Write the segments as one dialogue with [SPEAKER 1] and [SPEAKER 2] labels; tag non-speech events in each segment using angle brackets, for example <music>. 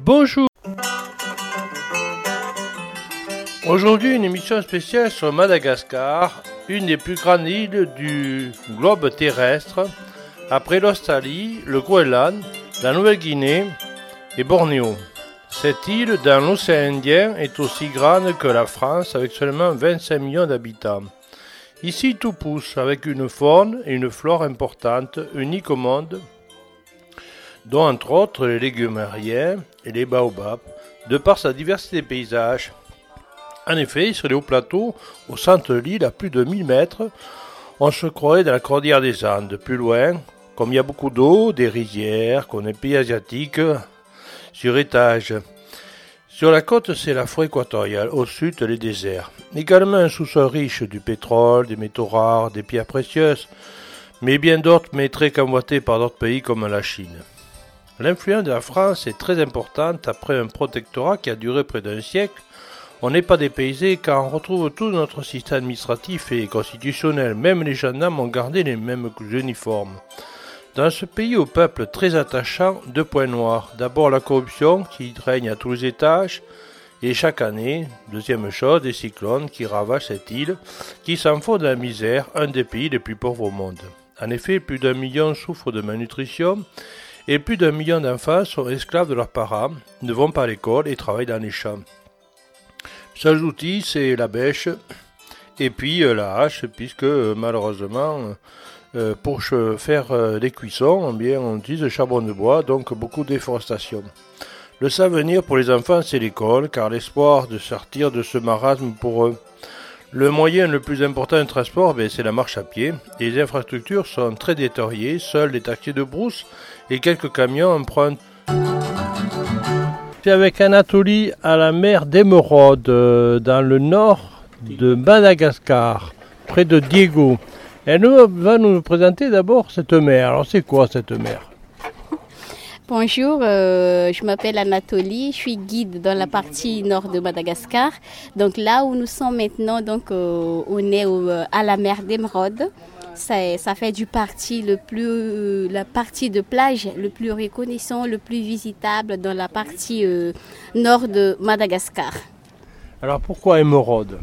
[SPEAKER 1] Bonjour. Aujourd'hui, une émission spéciale sur Madagascar, une des plus grandes îles du globe terrestre, après l'Australie, le Groenland, la Nouvelle-Guinée et Bornéo. Cette île dans l'océan Indien est aussi grande que la France avec seulement 25 millions d'habitants. Ici tout pousse avec une faune et une flore importantes, uniques au monde, dont entre autres les légumariens et les baobabs, de par sa diversité de paysages. En effet, sur les hauts plateaux, au centre de l'île, à plus de 1000 mètres, on se croirait dans la cordillère des Andes. Plus loin, comme il y a beaucoup d'eau, des rizières, comme les pays asiatiques, sur étage. Sur la côte, c'est la forêt équatoriale, au sud, les déserts. Également un sous-sol riche du pétrole, des métaux rares, des pierres précieuses, mais bien d'autres, mais très convoités par d'autres pays comme la Chine. L'influence de la France est très importante après un protectorat qui a duré près d'un siècle. On n'est pas dépaysé car on retrouve tout notre système administratif et constitutionnel. Même les gendarmes ont gardé les mêmes uniformes. Dans ce pays au peuple très attachant, deux points noirs. D'abord la corruption qui règne à tous les étages. Et chaque année, deuxième chose, des cyclones qui ravagent cette île, qui s'en font la misère, un des pays les plus pauvres au monde. En effet, plus d'un million souffrent de malnutrition et plus d'un million d'enfants sont esclaves de leurs parents, ne vont pas à l'école et travaillent dans les champs. Seul outil, c'est la bêche et puis euh, la hache, puisque euh, malheureusement, euh, pour faire des cuissons, eh bien, on utilise le charbon de bois, donc beaucoup de déforestation. Le seul avenir pour les enfants, c'est l'école, car l'espoir de sortir de ce marasme pour eux. Le moyen le plus important de transport, ben, c'est la marche à pied. les infrastructures sont très détériorées. Seuls les taxis de brousse et quelques camions empruntent. Avec Anatolie à la mer d'Émeraude, euh, dans le nord de Madagascar, près de Diego. Elle va nous présenter d'abord cette mer. Alors c'est quoi cette mer <laughs>
[SPEAKER 2] Bonjour, euh, je m'appelle Anatolie, je suis guide dans la partie nord de Madagascar. Donc là où nous sommes maintenant, donc euh, on est à la mer d'Émeraude. Ça, fait du parti le plus, la partie de plage le plus reconnaissant, le plus visitable dans la partie euh, nord de Madagascar.
[SPEAKER 1] Alors pourquoi émeraude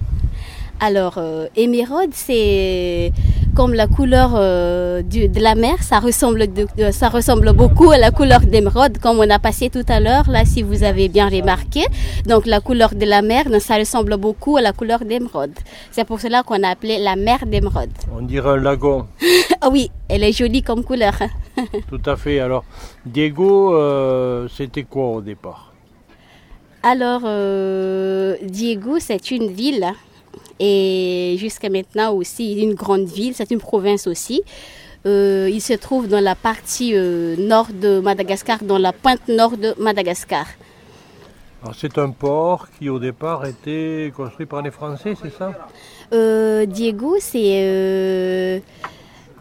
[SPEAKER 2] Alors émeraude, c'est comme la couleur euh, de la mer, ça ressemble, ça ressemble beaucoup à la couleur d'émeraude, comme on a passé tout à l'heure, là, si vous avez bien remarqué. Donc, la couleur de la mer, ça ressemble beaucoup à la couleur d'émeraude. C'est pour cela qu'on a appelé la mer d'émeraude.
[SPEAKER 1] On dirait un lagon. <laughs>
[SPEAKER 2] ah oui, elle est jolie comme couleur. <laughs>
[SPEAKER 1] tout à fait. Alors, Diego, euh, c'était quoi au départ?
[SPEAKER 2] Alors, euh, Diego, c'est une ville et jusqu'à maintenant aussi une grande ville, c'est une province aussi. Euh, il se trouve dans la partie euh, nord de Madagascar, dans la pointe nord de Madagascar.
[SPEAKER 1] C'est un port qui au départ était construit par les Français, c'est ça?
[SPEAKER 2] Euh, Diego, c'est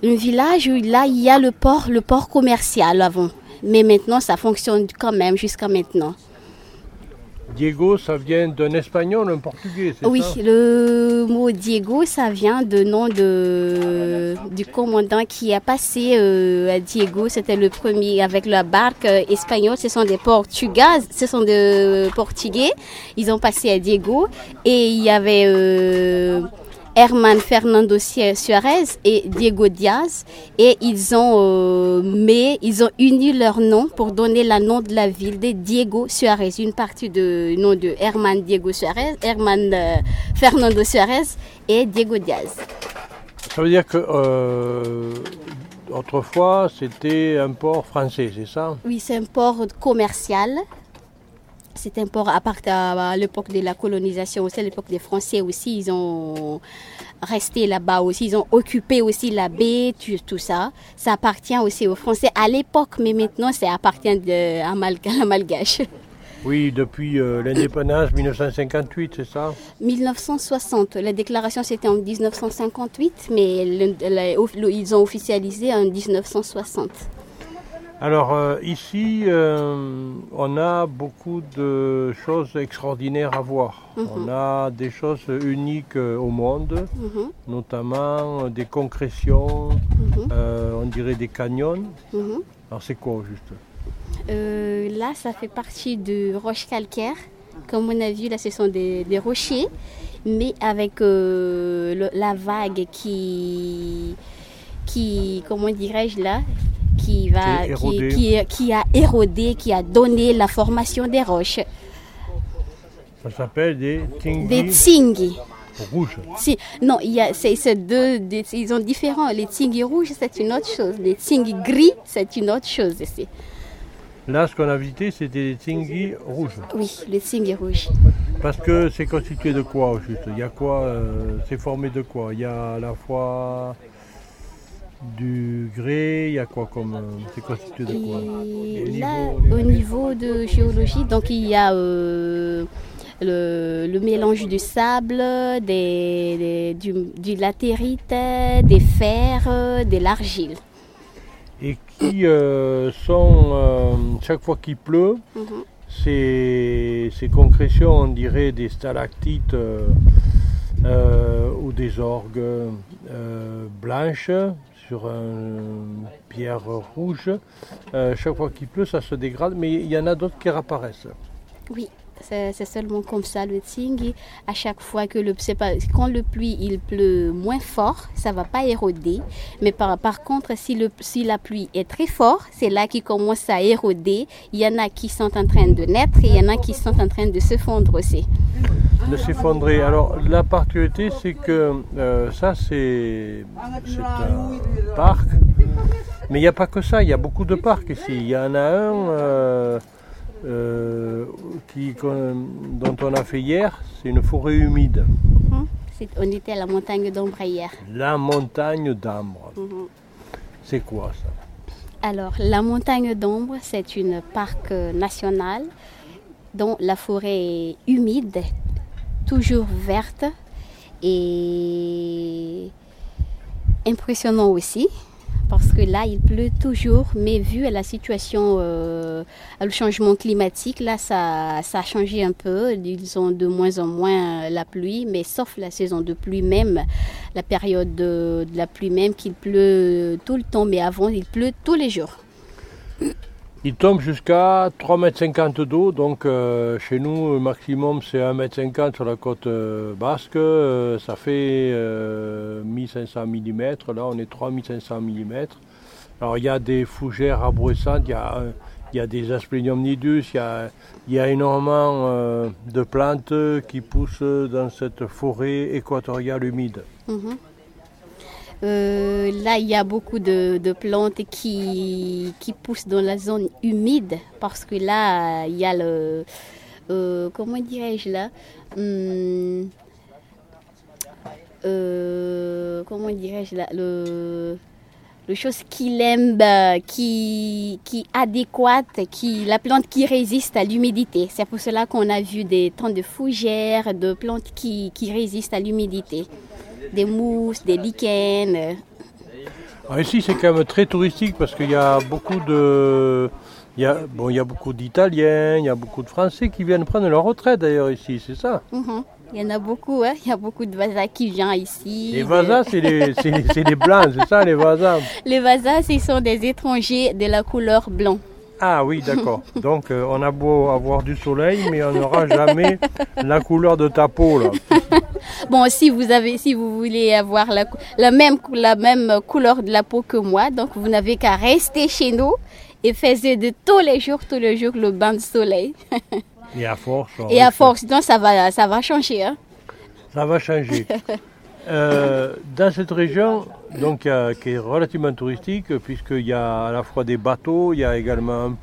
[SPEAKER 2] un village où là il y a le port, le port commercial avant. Mais maintenant ça fonctionne quand même jusqu'à maintenant.
[SPEAKER 1] Diego, ça vient d'un espagnol, un portugais, c'est
[SPEAKER 2] oui, le mot Diego, ça vient de nom de, du commandant qui a passé euh, à Diego. C'était le premier avec la barque euh, espagnole. Ce sont des Portugais, ce sont des Portugais. Ils ont passé à Diego et il y avait euh, Herman Fernando Suarez et Diego Diaz. Et ils ont euh, ils ont uni leur nom pour donner le nom de la ville de Diego Suarez, une partie du nom de Herman Diego Suarez, Herman euh, Fernando Suarez et Diego Diaz.
[SPEAKER 1] Ça veut dire que euh, autrefois c'était un port français, c'est ça?
[SPEAKER 2] Oui, c'est un port commercial c'est un port à, à l'époque de la colonisation aussi, à l'époque des Français aussi, ils ont resté là-bas aussi, ils ont occupé aussi la baie, tout, ça. Ça appartient aussi aux Français à l'époque, mais maintenant ça appartient de, à, Malgache.
[SPEAKER 1] Oui, depuis euh, l'indépendance 1958, c'est ça?
[SPEAKER 2] 1960. La déclaration c'était en 1958, mais ils ont officialisé en 1960.
[SPEAKER 1] Alors euh, ici, euh, on a beaucoup de choses extraordinaires à voir.
[SPEAKER 2] Mhm.
[SPEAKER 1] On a des choses uniques euh, au monde,
[SPEAKER 2] Mhm,
[SPEAKER 1] notamment des concrétions,
[SPEAKER 2] mhm,
[SPEAKER 1] euh, on dirait des canyons. Alors c'est quoi juste?
[SPEAKER 2] Euh, là, ça fait partie de roches calcaires. Comme on a vu, là, ce sont des, des rochers, mais avec euh, le- la vague qui, qui comment dirais-je là, qui va,
[SPEAKER 1] Qui est
[SPEAKER 2] qui, qui a érodé, qui a donné la formation des roches,
[SPEAKER 1] Ça s'appelle des
[SPEAKER 2] des
[SPEAKER 1] tingis
[SPEAKER 2] tsingi.
[SPEAKER 1] rouges.
[SPEAKER 2] Si, non, il y a, c'est, c'est deux, des- ils sont différents. Les tsingi rouges, c'est une autre chose. Les tsingi gris, c'est une autre chose ici.
[SPEAKER 1] Là, ce qu'on a visité, c'était des tingis rouges.
[SPEAKER 2] Oui, les tsingi rouges.
[SPEAKER 1] Parce que c'est constitué de quoi au juste? Il y a quoi euh, C'est formé de quoi? Il y a à la fois du grès, il y a quoi comme. euh, c'est constitué de quoi?
[SPEAKER 2] Et là,
[SPEAKER 1] niveau-
[SPEAKER 2] au niveau de géologie, donc il y a euh, le, le mélange du sable, des, des- du, du latérite, des fers, euh, de l'argile.
[SPEAKER 1] Et qui euh, sont, euh, chaque fois qu'il pleut,
[SPEAKER 2] Mhm.
[SPEAKER 1] ces, ces concrétions, on dirait des stalactites euh, euh, ou des orgues euh, blanches sur une pierre rouge. Euh, chaque fois qu'il pleut, ça se dégrade, mais il y en a d'autres qui réapparaissent.
[SPEAKER 2] Oui, c'est seulement comme ça le tsingi. À chaque fois que le pas quand le pluie il pleut moins fort, ça va pas éroder. Mais par, par contre, si le si la pluie est très forte, c'est là qu'il commence à éroder. Il y en a qui sont en train de naître et il y en a qui sont en train de se fondre aussi.
[SPEAKER 1] de s'effondrer. Alors la particularité c'est que euh, ça c'est c'est un parc, mais il n'y a pas que ça, il y a beaucoup de parcs ici. Il y en a un euh, euh, qui, dont on a fait hier, c'est une forêt humide,
[SPEAKER 2] Mhm. On était à la montagne d'Ombre hier.
[SPEAKER 1] la montagne d'Ambre.
[SPEAKER 2] Mhm.
[SPEAKER 1] C'est quoi ça?
[SPEAKER 2] Alors, la montagne d'Ombre, c'est une parc national dont la forêt est humide, toujours verte et impressionnant aussi. Parce que là, il pleut toujours, mais vu à la situation, euh, le changement climatique, là, ça, ça a changé un peu. Ils ont de moins en moins la pluie, mais sauf la saison de pluie même, la période de, la pluie même, qu'il pleut tout le temps, mais avant, il pleut tous les jours.
[SPEAKER 1] Il tombe jusqu'à 3,50 m d'eau, donc euh, chez nous, le maximum c'est 1,50 m sur la côte euh, basque, euh, ça fait euh, 1500 mm, là on est 3500 mm. Alors il y a des fougères arbrescentes, il y a, euh, il y a des asplenium nidus, il y a, il y a énormément euh, de plantes qui poussent dans cette forêt équatoriale humide.
[SPEAKER 2] Mhm. Euh, là, il y a beaucoup de, plantes qui, qui poussent dans la zone humide parce que là, il y a le. euh, comment dirais-je là Hum, Comment dirais-je là Le. Le chose qu'il aime, euh, qui, qui adéquate, qui, la plante qui résiste à l'humidité. C'est pour cela qu'on a vu des temps de fougères, de plantes qui, qui résistent à l'humidité des mousses, des lichens.
[SPEAKER 1] Alors ici, c'est quand même très touristique parce qu'il y a beaucoup de. Il y a, bon, il y a beaucoup d'Italiens, il y a beaucoup de Français qui viennent prendre leur retraite d'ailleurs ici, c'est ça?
[SPEAKER 2] Mhm. Il y en a beaucoup, hein. il y a beaucoup de vasas qui viennent ici.
[SPEAKER 1] Les
[SPEAKER 2] de-
[SPEAKER 1] vasas, c'est les <laughs> blancs, c'est ça les vasas
[SPEAKER 2] Les vasas, ce sont des étrangers de la couleur blanc.
[SPEAKER 1] Ah oui, d'accord. <laughs> Donc euh, on a beau avoir du soleil, mais on n'aura jamais la couleur de ta peau là. <laughs>
[SPEAKER 2] Bon, si vous avez, si vous voulez avoir la, la même, la même couleur de la peau que moi, donc vous n'avez qu'à rester chez nous et faire de tous les jours, tous les jours le bain de soleil.
[SPEAKER 1] Et à force.
[SPEAKER 2] Et à force, donc ça va, ça va changer. Hein.
[SPEAKER 1] Ça va changer. <laughs> Euh, dans cette région, donc, qui est relativement touristique, puisqu'il y a à la fois des bateaux, il y a également un,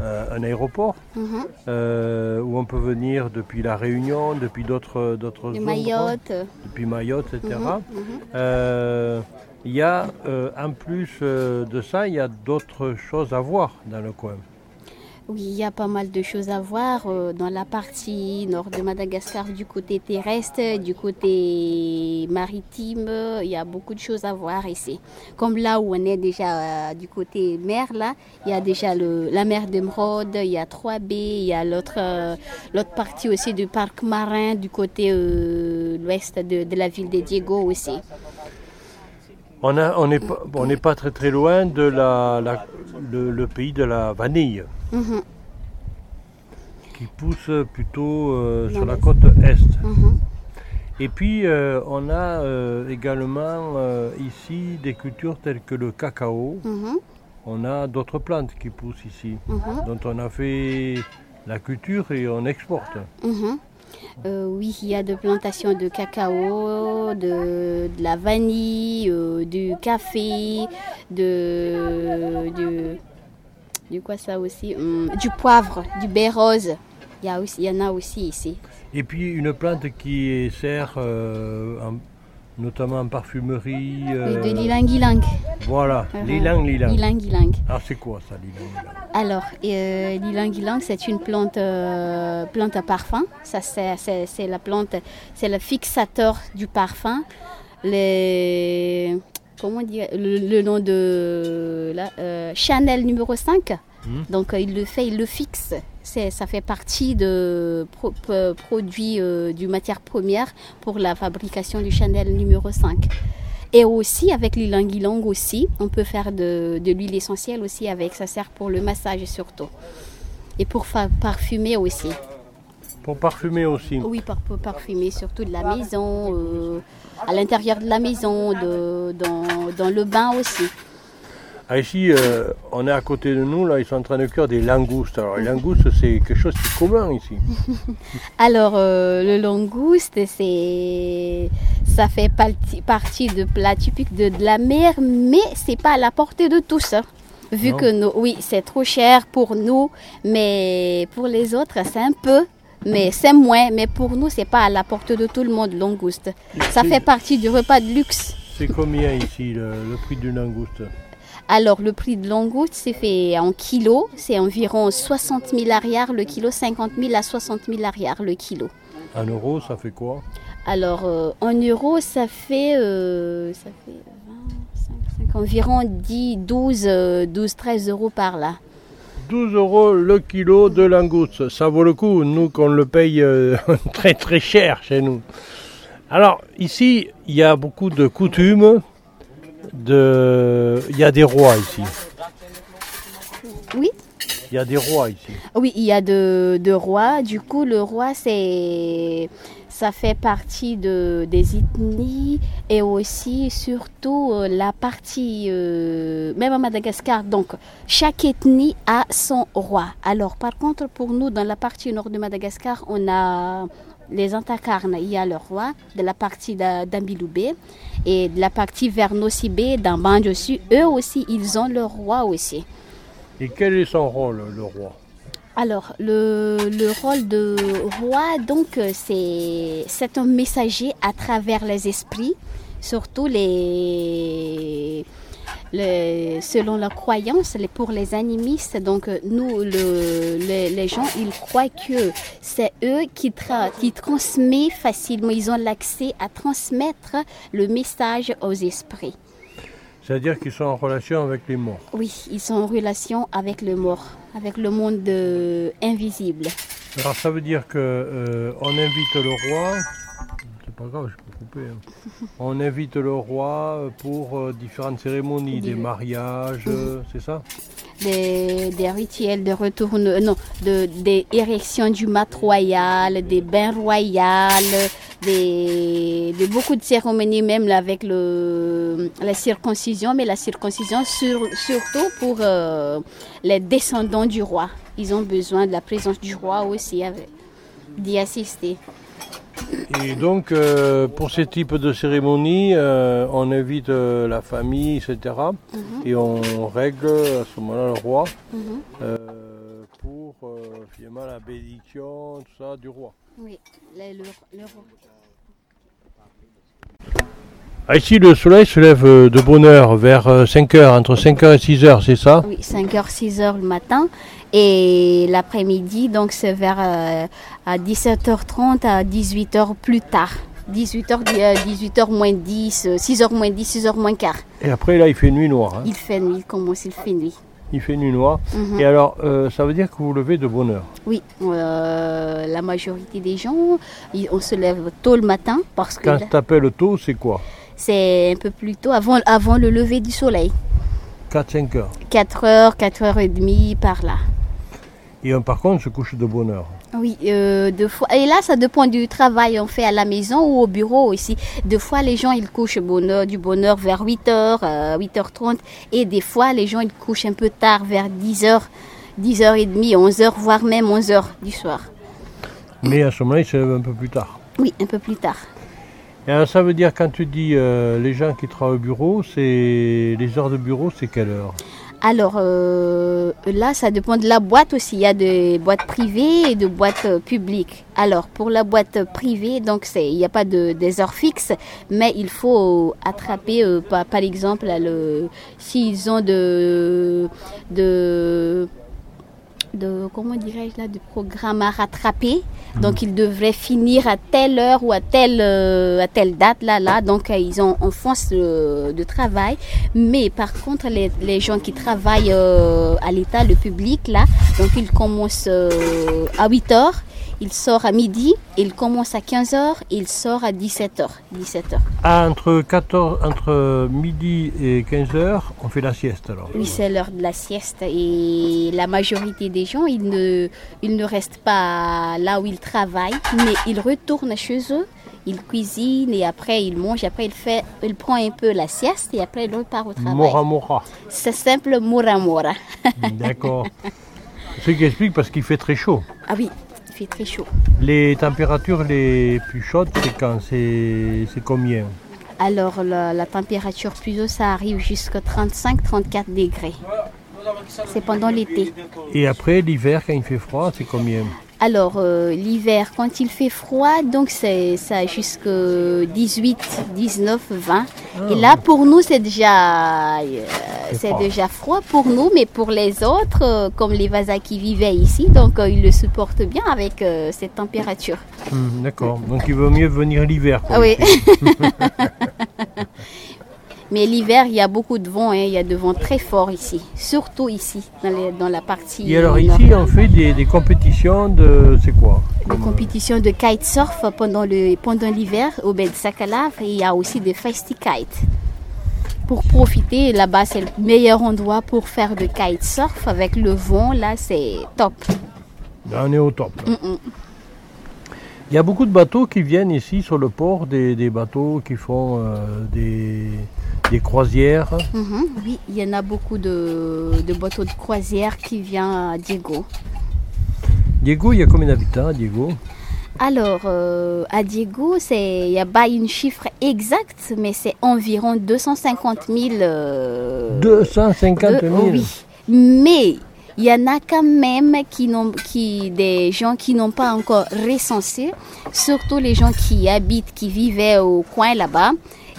[SPEAKER 1] euh, un aéroport
[SPEAKER 2] Mhm.
[SPEAKER 1] euh, où on peut venir depuis La Réunion, depuis d'autres d'autres
[SPEAKER 2] Mayotte.
[SPEAKER 1] depuis Mayotte, etc.
[SPEAKER 2] Mhm, mhm.
[SPEAKER 1] Il y a, en plus de ça, il y a d'autres choses à voir dans le coin.
[SPEAKER 2] Oui, il y a pas mal de choses à voir euh, dans la partie nord de Madagascar, du côté terrestre, du côté maritime. Il y a beaucoup de choses à voir ici. Comme là où on est déjà euh, du côté mer, là, il y a déjà le, la mer d'Emeraude, il y a 3B, il y a l'autre euh, l'autre partie aussi du parc marin du côté l'ouest de, de la ville de Diego aussi.
[SPEAKER 1] On a- on n'est pas, on n'est pas très très loin de la, la- le, le pays de la vanille,
[SPEAKER 2] Mhm,
[SPEAKER 1] qui pousse plutôt euh, sur la côte est.
[SPEAKER 2] mhm.
[SPEAKER 1] Et puis euh, on a euh, également ici des cultures telles que le cacao.
[SPEAKER 2] Mhm,
[SPEAKER 1] On a d'autres plantes qui poussent ici, dont on a fait la culture et on exporte.
[SPEAKER 2] Euh, oui, il y a de plantations de cacao, de, de la vanille, euh, du café, de, du, du quoi ça aussi, Hum, du poivre, du baie rose. Il y, a aussi, il y en a aussi ici.
[SPEAKER 1] Et puis une plante qui sert notamment en parfumerie. Euh,
[SPEAKER 2] de l'ilang-ilang.
[SPEAKER 1] Voilà,
[SPEAKER 2] Mhm.
[SPEAKER 1] l'ilang lilang. Alors c'est quoi ça, l'ilang lilang
[SPEAKER 2] Alors, euh, l'ilang-ilang, c'est une plante, euh, plante à parfum. Ça, c'est, la plante, c'est le fixateur du parfum. Les, comment dire, le, le nom de la, euh, Chanel numéro 5.
[SPEAKER 1] Mhm.
[SPEAKER 2] Donc, euh, il le fait, il le fixe. Ça fait partie de pro- pro- produits euh, du matière première pour la fabrication du Chanel numéro 5. Et aussi avec l'ilang-ilang aussi, on peut faire de, de l'huile essentielle aussi avec. Ça sert pour le massage surtout. Et pour parfumer aussi.
[SPEAKER 1] Pour parfumer aussi.
[SPEAKER 2] Oui, pour, pour parfumer surtout de la maison, euh, à l'intérieur de la maison, de, dans, dans le bain aussi.
[SPEAKER 1] Ah, ici, euh, on est à côté de nous, là, ils sont en train de cuire des langoustes. Alors les langoustes, c'est quelque chose qui est commun ici. <laughs>
[SPEAKER 2] Alors, euh, le langouste, c'est, ça fait partie, partie de plats typiques de, de la mer, mais c'est pas à la portée de tous. hein. Vu
[SPEAKER 1] Non.
[SPEAKER 2] que nous, oui, c'est trop cher pour nous, mais pour les autres, c'est un peu, mais c'est moins. Mais pour nous, c'est pas à la portée de tout le monde, langouste. Ça fait partie du repas de luxe.
[SPEAKER 1] C'est combien ici le, le prix d'une langouste
[SPEAKER 2] Alors, le prix de langouste, c'est fait en kilos. C'est environ 60 000 arrières le kilo, 50 000 à 60 000 arrières le kilo.
[SPEAKER 1] En euros, ça fait quoi?
[SPEAKER 2] Alors, euh, en euros, ça fait, euh, ça fait 25, 5, environ 10, 12, euh, 12, 13 euros par là.
[SPEAKER 1] 12 euros le kilo de langoustes. Ça vaut le coup, nous qu'on le paye euh, <laughs> très très cher chez nous. Alors ici, il y a beaucoup de coutumes. De... Il y a des rois ici.
[SPEAKER 2] Oui
[SPEAKER 1] Il y a des rois ici.
[SPEAKER 2] Oui, il y a de, de rois. Du coup, le roi, c'est, ça fait partie de, des ethnies et aussi, surtout, euh, la partie, euh, même à Madagascar. Donc, chaque ethnie a son roi. Alors, par contre, pour nous, dans la partie nord de Madagascar, on a les Antakarnes, il y a le roi de la partie d'A- d'Ambiloubé et de la partie vers Nocibé, dans. Eux aussi, ils ont leur roi aussi.
[SPEAKER 1] Et quel est son rôle, le roi?
[SPEAKER 2] Alors, le, le rôle de roi, donc, c'est un messager à travers les esprits, surtout les, les- selon la croyance, les, pour les animistes. Donc, euh, nous, le, les, les gens, ils croient que c'est eux qui, tra- qui transmettent facilement, ils ont l'accès à transmettre le message aux esprits.
[SPEAKER 1] C'est-à-dire qu'ils sont en relation avec les morts.
[SPEAKER 2] Oui, ils sont en relation avec le mort, avec le monde euh, invisible.
[SPEAKER 1] Alors ça veut dire que euh, on invite le roi. C'est pas grave, je peux couper. hein. <laughs> On invite le roi pour euh, différentes cérémonies, des
[SPEAKER 2] Des-
[SPEAKER 1] mariages, euh, c'est ça?
[SPEAKER 2] Des, des rituels de retour, non, de, des érections du mat royal, des bains royales, des, de beaucoup de cérémonies, même là, avec le, la circoncision, mais la circoncision sur- surtout pour euh, les descendants du roi. Ils ont besoin de la présence du roi aussi, avec- d'y assister.
[SPEAKER 1] Et donc, euh, pour ce type de cérémonie, euh, on invite euh, la famille, etc. Et on règle à ce moment-là le roi
[SPEAKER 2] Mhm.
[SPEAKER 1] euh, pour finalement la bénédiction, tout ça, du roi.
[SPEAKER 2] Oui, le, le- le roi.
[SPEAKER 1] Ah, ici, le soleil se lève de bonne heure, vers 5h, entre 5h et 6h, c'est ça?
[SPEAKER 2] Oui, 5h, 6h le matin. Et l'après-midi, donc c'est vers à 17h30 à 18h plus tard. 18h, 18h moins 10, 6h moins 10, 6h moins quart.
[SPEAKER 1] Et après, là, il fait nuit noire. hein.
[SPEAKER 2] Il fait nuit, il commence, il fait nuit.
[SPEAKER 1] Il fait nuit noire.
[SPEAKER 2] Mhm.
[SPEAKER 1] Et alors, euh, ça veut dire que vous levez de bonne heure?
[SPEAKER 2] Oui, euh, la majorité des gens, on se lève tôt le matin parce que
[SPEAKER 1] Quand tu t'appelles tôt, c'est quoi?
[SPEAKER 2] C'est un peu plus tôt, avant, avant le lever du soleil.
[SPEAKER 1] 4-5 heures.
[SPEAKER 2] 4 heures, 4 heures et demie par là.
[SPEAKER 1] Et un, par contre, se couche de bonne heure.
[SPEAKER 2] Oui, euh, deux fois. Et là, ça dépend du travail on fait à la maison ou au bureau aussi. Deux fois, les gens, ils couchent bonheur, du bonheur vers 8 heures, euh, 8h30. Et des fois, les gens, ils couchent un peu tard, vers 10 heures, 10 heures et demie, 11 heures, voire même 11 heures du soir.
[SPEAKER 1] Mais à ce moment-là, il se lève un peu plus tard.
[SPEAKER 2] Oui, un peu plus tard.
[SPEAKER 1] Et alors, ça veut dire, quand tu dis euh, les gens qui travaillent au bureau, c'est les heures de bureau, c'est quelle heure?
[SPEAKER 2] Alors euh, là, ça dépend de la boîte aussi. Il y a des boîtes privées et de boîtes euh, publiques. Alors pour la boîte privée, donc il n'y a pas de des heures fixes, mais il faut attraper euh, par, exemple s'ils ont de de comment dirais-je là de programme à rattraper. Donc ils devraient finir à telle heure ou à telle euh, à telle date là là. Donc euh, ils ont en fonce de, de travail. Mais par contre les, les gens qui travaillent euh, à l'État, le public là, donc ils commencent euh, à 8 heures. Il sort à midi, il commence à 15h, il sort à 17h. 17h.
[SPEAKER 1] Ah, entre, 14, entre midi et 15 heures, on fait la sieste alors.
[SPEAKER 2] Oui, c'est l'heure de la sieste et la majorité des gens, ils ne, ils ne restent pas là où ils travaillent, mais ils retournent chez eux, ils cuisinent et après ils mangent, après ils, fait, ils prennent un peu la sieste et après ils repartent au travail.
[SPEAKER 1] Mora Mora.
[SPEAKER 2] C'est simple, mora mora.
[SPEAKER 1] D'accord. Ce qui explique parce qu'il fait très chaud.
[SPEAKER 2] Ah oui, il fait très chaud.
[SPEAKER 1] Les températures les plus chaudes, c'est quand C'est c'est combien
[SPEAKER 2] Alors la, la température plus haute, ça arrive jusqu'à 35-34 degrés. C'est pendant l'été.
[SPEAKER 1] Et après, l'hiver, quand il fait froid, c'est combien
[SPEAKER 2] Alors, euh, l'hiver, quand il fait froid, donc c'est ça jusque 18, 19, 20. Et là, pour nous, c'est déjà, euh,
[SPEAKER 1] C'est
[SPEAKER 2] déjà froid pour nous, mais pour les autres, euh, comme les Vasas qui vivaient ici, donc ils le supportent bien avec cette température.
[SPEAKER 1] Hmm, D'accord. Donc il vaut mieux venir l'hiver.
[SPEAKER 2] Ah oui. <laughs> mais l'hiver, il y a beaucoup de vent, hein, il y a de vent très fort ici, surtout ici, dans, les- dans la partie.
[SPEAKER 1] Et alors ici, on fait des, des compétitions de... C'est quoi?
[SPEAKER 2] Des compétitions de kitesurf pendant le pendant l'hiver au Baie de Sakalav et il y a aussi des festikite. Pour profiter, là-bas c'est le meilleur endroit pour faire de kitesurf avec le vent, là c'est top.
[SPEAKER 1] On est au top. là.
[SPEAKER 2] Mm, mm.
[SPEAKER 1] Il y a beaucoup de bateaux qui viennent ici sur le port, des, des bateaux qui font euh, des, des croisières.
[SPEAKER 2] Mhm, Oui, il y en a beaucoup de, de bateaux de croisière qui viennent à Diego.
[SPEAKER 1] Diego, il y a combien d'habitants à Diego?
[SPEAKER 2] Alors, euh, à Diego, il n'y a pas une chiffre exact, mais c'est environ 250 000. euh,
[SPEAKER 1] 250
[SPEAKER 2] Euh,
[SPEAKER 1] 000
[SPEAKER 2] oui, mais il y en a quand même qui qui, des gens qui n'ont pas encore recensé, surtout les gens qui habitent, qui vivaient au coin là-bas.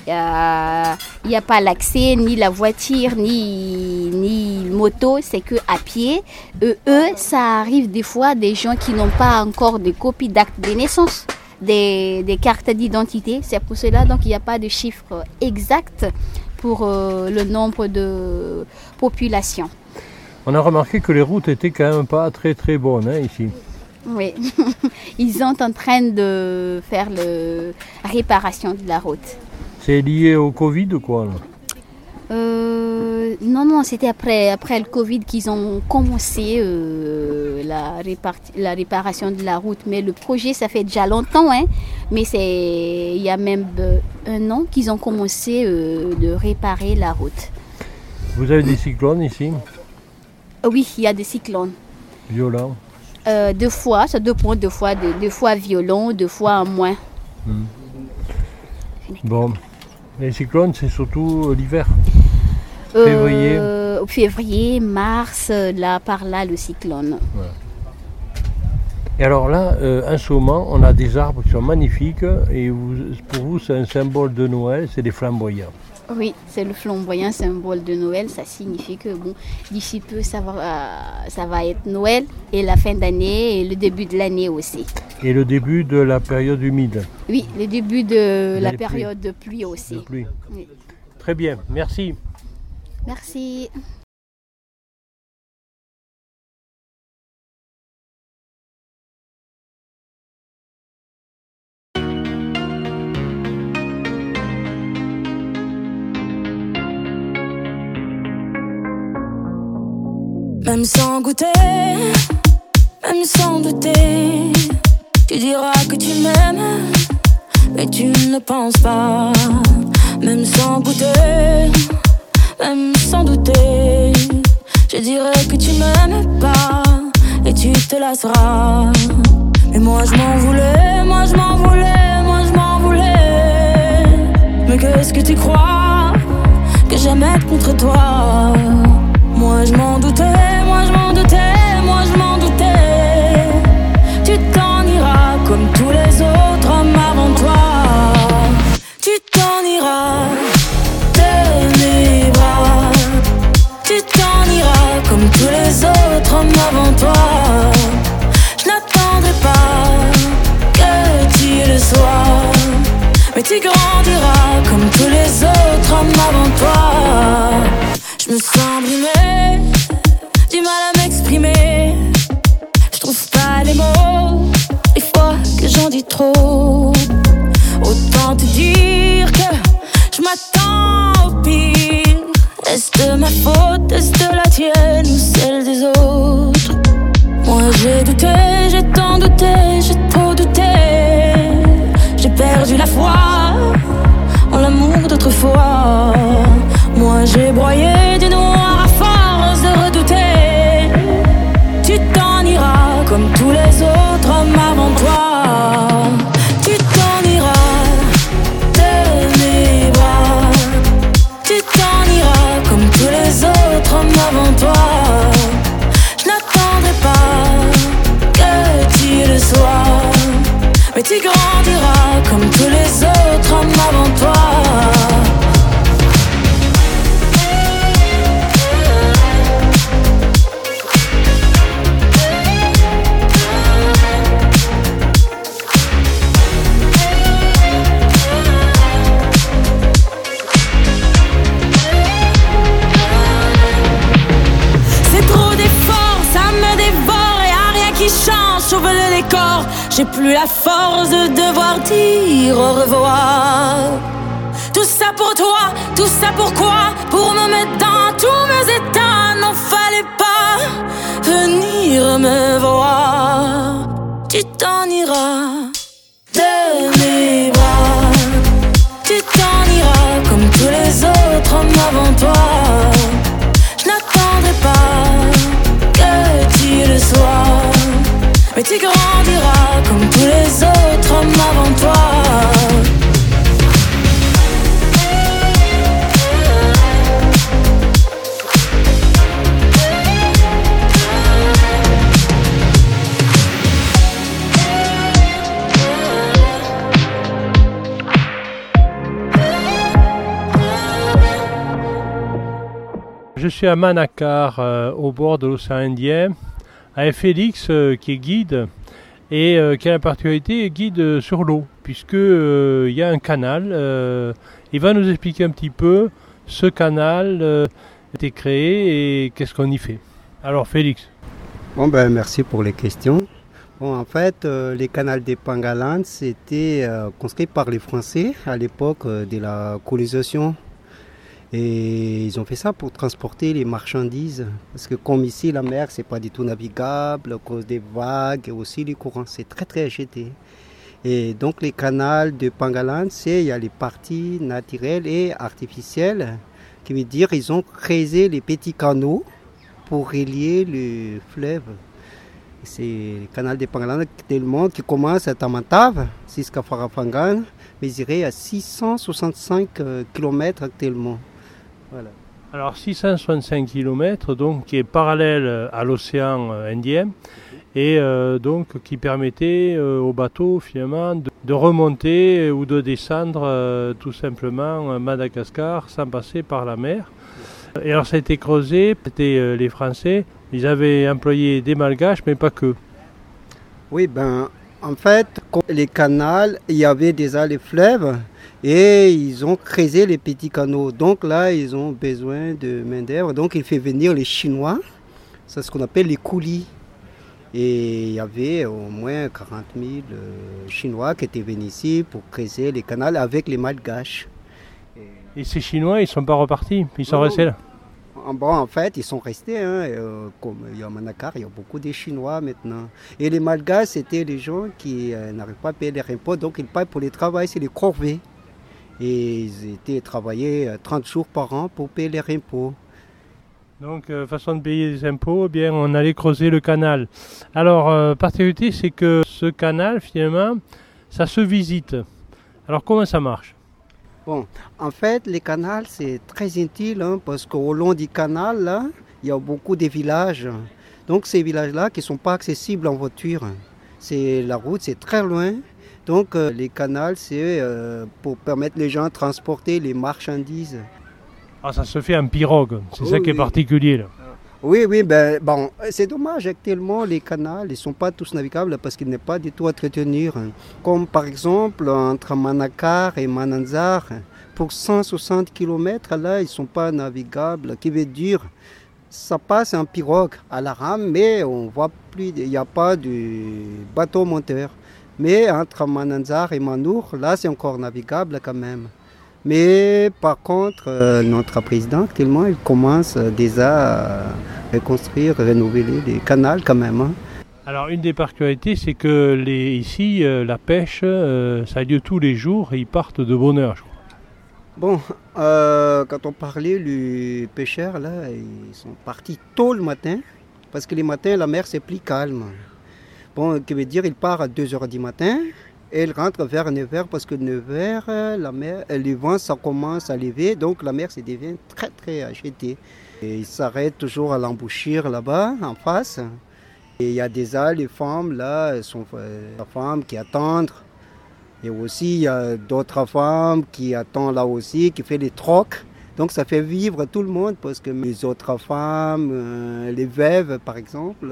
[SPEAKER 2] Euh, Il n'y a pas l'accès, ni la voiture, ni, ni moto, c'est que à pied. Eux, ça arrive des fois des gens qui n'ont pas encore de copie d'acte de naissance, des, des cartes d'identité. C'est pour cela donc il n'y a pas de chiffre exact pour euh, le nombre de population.
[SPEAKER 1] On a remarqué que les routes étaient quand même pas très très bonnes hein, ici.
[SPEAKER 2] Oui, <laughs> ils sont en train de faire la réparation de la route.
[SPEAKER 1] C'est lié au Covid ou quoi là
[SPEAKER 2] Euh, non, non, c'était après, après le Covid qu'ils ont commencé euh, la, réparation de la route. Mais le projet, ça fait déjà longtemps, hein. Mais c'est il y a même euh, un an qu'ils ont commencé euh, de réparer la route.
[SPEAKER 1] Vous avez des cyclones ici,
[SPEAKER 2] Oui, il y a des cyclones.
[SPEAKER 1] violents.
[SPEAKER 2] Euh, deux fois, ça dépend, deux fois, deux, deux fois violent, deux fois moins.
[SPEAKER 1] Bon, les cyclones, c'est surtout euh, l'hiver.
[SPEAKER 2] Euh,
[SPEAKER 1] Février.
[SPEAKER 2] février, mars, euh, là par là le cyclone.
[SPEAKER 1] Et alors là, euh, en ce moment, on a des arbres qui sont magnifiques et pour vous, c'est un symbole de Noël, c'est des flamboyants.
[SPEAKER 2] Oui, c'est le flamboyant symbole de Noël. Ça signifie que bon, d'ici peu, ça va, euh, ça va être Noël et la fin d'année et le début de l'année aussi.
[SPEAKER 1] Et le début de la période humide.
[SPEAKER 2] Oui, le début de la période de pluie aussi. De pluie.
[SPEAKER 1] Très bien, merci.
[SPEAKER 2] Merci.
[SPEAKER 3] Même sans goûter, même sans douter, tu diras que tu m'aimes, mais tu ne penses pas. Même sans goûter, même sans douter, je dirais que tu m'aimes pas et tu te lasseras. Mais moi je m'en voulais, moi je m'en voulais, moi je m'en voulais. Mais qu'est-ce que tu crois que j'aimais contre toi? Moi je m'en doutais, moi je m'en doutais, moi je m'en doutais. Tu t'en iras comme tous les autres hommes avant toi. Tu t'en iras de mes bras. Tu t'en iras comme tous les autres hommes avant toi. Je n'attendrai pas que tu le sois. Mais tu grandiras comme tous les autres hommes avant toi. Je me sens brimée, j'en dis trop. Autant te dire que je m'attends au pire. Est-ce de ma faute, est-ce de la tienne ou celle des autres? Moi j'ai douté, j'ai tant douté, j'ai trop douté. J'ai perdu la foi en l'amour d'autrefois. Moi j'ai broyé du noir Mais tu J'ai plus la force de devoir dire au revoir. Tout ça pour toi, tout ça pourquoi Pour me mettre dans tous mes états. N'en fallait pas venir me voir. Tu t'en iras de mes bras. Tu t'en iras comme tous les autres hommes avant toi. Je n'attendrai pas que tu le sois. Mais tu
[SPEAKER 1] Je suis à Manakar, euh, au bord de l'océan Indien. Avec Félix euh, qui est guide et euh, qui a la particularité guide sur l'eau puisque euh, il y a un canal. il va nous expliquer un petit peu ce canal a été créé et qu'est-ce qu'on y fait. Alors Félix.
[SPEAKER 4] Bon ben merci pour les questions. Bon, en fait, les canals des Pangalan, c'était construit par les Français à l'époque de la colonisation et ils ont fait ça pour transporter les marchandises. Parce que comme ici, la mer, c'est pas du tout navigable à cause des vagues et aussi les courants. C'est très très agité. Et donc les canaux de Pangalan, c'est il y a les parties naturelles et artificielles, qui veut dire ils ont créé les petits canaux pour relier le fleuve. C'est le canal de Pangalan tellement qui commence à Tamantav jusqu'à Farafangan, mesuré à 665 km actuellement. Voilà.
[SPEAKER 1] Alors 665 km, donc qui est parallèle à l'océan Indien et donc qui permettait aux bateaux finalement de, remonter ou de descendre tout simplement Madagascar sans passer par la mer. Et alors ça a été creusé, c'était les Français, ils avaient employé des malgaches mais pas que.
[SPEAKER 4] Oui, ben en fait, les canals, il y avait déjà les fleuves et ils ont creusé les petits canaux. Donc là, ils ont besoin de main-d'œuvre. Donc il fait venir les Chinois, c'est ce qu'on appelle les coulis. Et il y avait au moins 40 000 euh, Chinois qui étaient venus ici pour creuser les canaux avec les malgaches.
[SPEAKER 1] Et ces Chinois, ils ne sont pas repartis, ils sont restés là
[SPEAKER 4] Bon, en fait, ils sont restés. Hein, euh, comme il y a Manakar, il y a beaucoup de Chinois maintenant. Et les Malgaches, c'était les gens qui euh, n'arrivent pas à payer les impôts, donc ils payent pour les travail, c'est les corvées. Et ils étaient travaillés 30 euh, jours par an pour payer les impôts.
[SPEAKER 1] Donc, façon de payer les impôts, eh bien, on allait creuser le canal. Alors, particularité, c'est que ce canal, finalement, ça se visite. Alors, comment ça marche?
[SPEAKER 4] Bon, en fait, les canals, c'est très utile hein, parce qu'au long du canal, là, il y a beaucoup de villages. Donc, ces villages-là qui ne sont pas accessibles en voiture. C'est, la route, c'est très loin. Donc, euh, les canals, c'est euh, pour permettre les gens de transporter les marchandises.
[SPEAKER 1] Ah, ça se fait en pirogue, c'est ça qui est particulier. Là.
[SPEAKER 4] Oui, oui, ben, bon, c'est dommage actuellement, les canals ne sont pas tous navigables parce qu'ils n'est pas du tout à entretenir. Comme par exemple entre Manakar et Mananzar, pour 160 km, là, ils ne sont pas navigables, qui veut dire ça passe en pirogue à la rame, mais on voit plus, il n'y a pas de bateau monteur. Mais entre Mananzar et Manour, là, c'est encore navigable quand même. Mais par contre, euh, notre président actuellement, il commence déjà à reconstruire, renouveler les canaux quand même. Hein.
[SPEAKER 1] Alors une des particularités, c'est que les, ici, euh, la pêche, euh, ça a lieu tous les jours et ils partent de bonne heure, je crois.
[SPEAKER 4] Bon, quand on parlait les pêcheurs, là, ils sont partis tôt le matin, parce que les matins, la mer, c'est plus calme. Qui veut dire, ils partent à 2h du matin, et elle rentre vers 9h parce que 9h, la mer, les vents, ça commence à lever, donc la mer se devient très très agitée. Et il s'arrête toujours à l'embouchure là-bas, en face. Et il y a déjà les femmes là, sont euh, les femmes qui attendent. Et aussi, il y a d'autres femmes qui attendent là aussi, qui font les trocs. Donc ça fait vivre tout le monde parce que les autres femmes, euh, les veuves par exemple,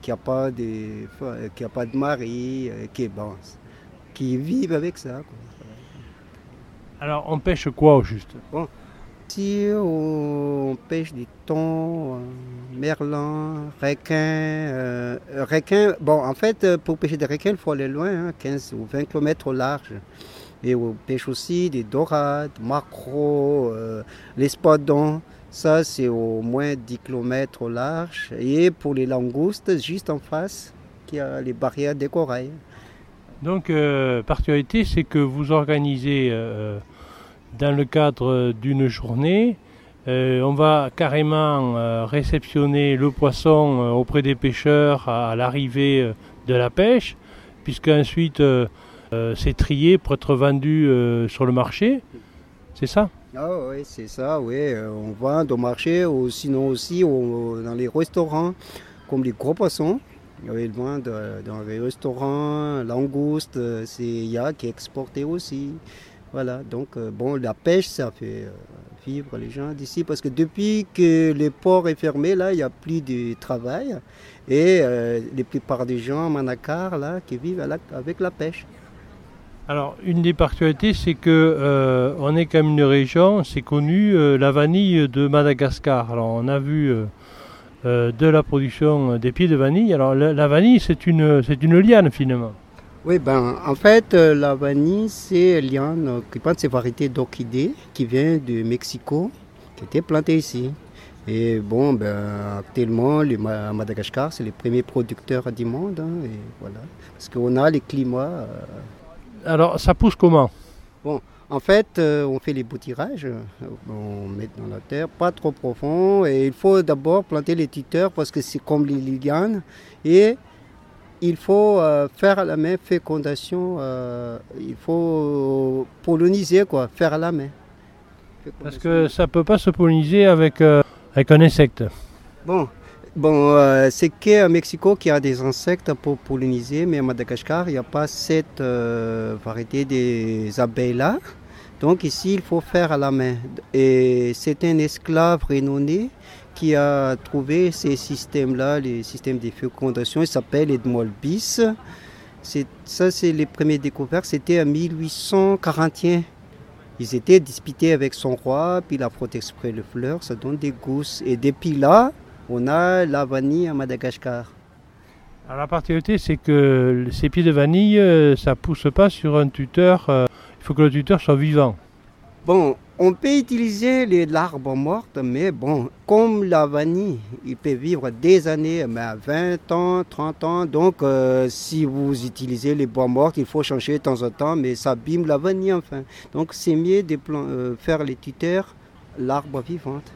[SPEAKER 4] qui n'ont pas, de, qui a pas de mari, euh, qui bon, qui vivent avec ça.
[SPEAKER 1] Alors on pêche quoi au juste?
[SPEAKER 4] Bon. Si on pêche des thons, euh, merlan, requins, euh, requins, bon en fait euh, pour pêcher des requins il faut aller loin, 15 hein, ou 20 km au large. Et on pêche aussi des dorades, macros, les spadons. Ça, c'est au moins 10 km au large. Et pour les langoustes, juste en face, il y a les barrières des corails.
[SPEAKER 1] Donc, euh, particularité, c'est que vous organisez euh, dans le cadre d'une journée, euh, on va carrément réceptionner le poisson auprès des pêcheurs à, l'arrivée de la pêche, puisque ensuite c'est trié pour être vendu sur le marché. C'est ça?
[SPEAKER 4] Ah oui, c'est ça, oui. On vend au marché, ou sinon aussi dans les restaurants, comme les gros poissons. Ils vendent dans les restaurants, langoustes, euh, c'est ya qui est exporté aussi. Voilà, donc euh, bon, la pêche, ça fait euh, vivre les gens d'ici parce que depuis que le port est fermé, là, il n'y a plus de travail. Et la plupart des gens Manakar, là, qui vivent avec la pêche.
[SPEAKER 1] Alors, une des particularités, c'est que on est comme une région, c'est connu, la vanille de Madagascar. Alors, on a vu euh, de la production des pieds de vanille. Alors la, vanille, c'est une, c'est une liane finalement.
[SPEAKER 4] Oui, ben, en fait, euh, la vanille, c'est liane qui prend ces variétés d'orchidées qui vient du Mexico, qui était plantée ici. Et bon, ben, actuellement, Madagascar, c'est les premiers producteurs du monde. Hein, et voilà. Parce qu'on a les climats.
[SPEAKER 1] Alors, ça pousse comment?
[SPEAKER 4] Bon, en fait, euh, on fait les boutirages, euh, on met dans la terre, pas trop profond, et il faut d'abord planter les tuteurs parce que c'est comme les lianes, et il faut euh, faire à la main fécondation, il faut polliniser, quoi, faire à la main.
[SPEAKER 1] Parce que ça ne peut pas se polliniser avec, avec un insecte.
[SPEAKER 4] Bon, bon euh, c'est qu'à Mexico qu'il y a des insectes pour polliniser, mais à Madagascar, il n'y a pas cette euh, variété des abeilles-là. Donc ici, il faut faire à la main. Et c'est un esclave renommé qui a trouvé ces systèmes-là, les systèmes de fécondation. Il s'appelle Edmond. Ça, c'est les premières découvertes. C'était en 1841. Ils étaient disputés avec son roi, puis il a frotté exprès le fleur, ça donne des gousses. Et depuis là, on a la vanille à Madagascar.
[SPEAKER 1] Alors la particularité, c'est que ces pieds de vanille, euh, ça pousse pas sur un tuteur. Euh, il faut que le tuteur soit vivant.
[SPEAKER 4] Bon, on peut utiliser les larves mortes, mais bon, comme la vanille, il peut vivre des années, mais 20 ans, 30 ans. Donc, euh, si vous utilisez les bois morts, il faut changer de temps en temps, mais ça abîme la vanille enfin. Donc, c'est mieux de euh, faire les tuteurs l'arbre vivante.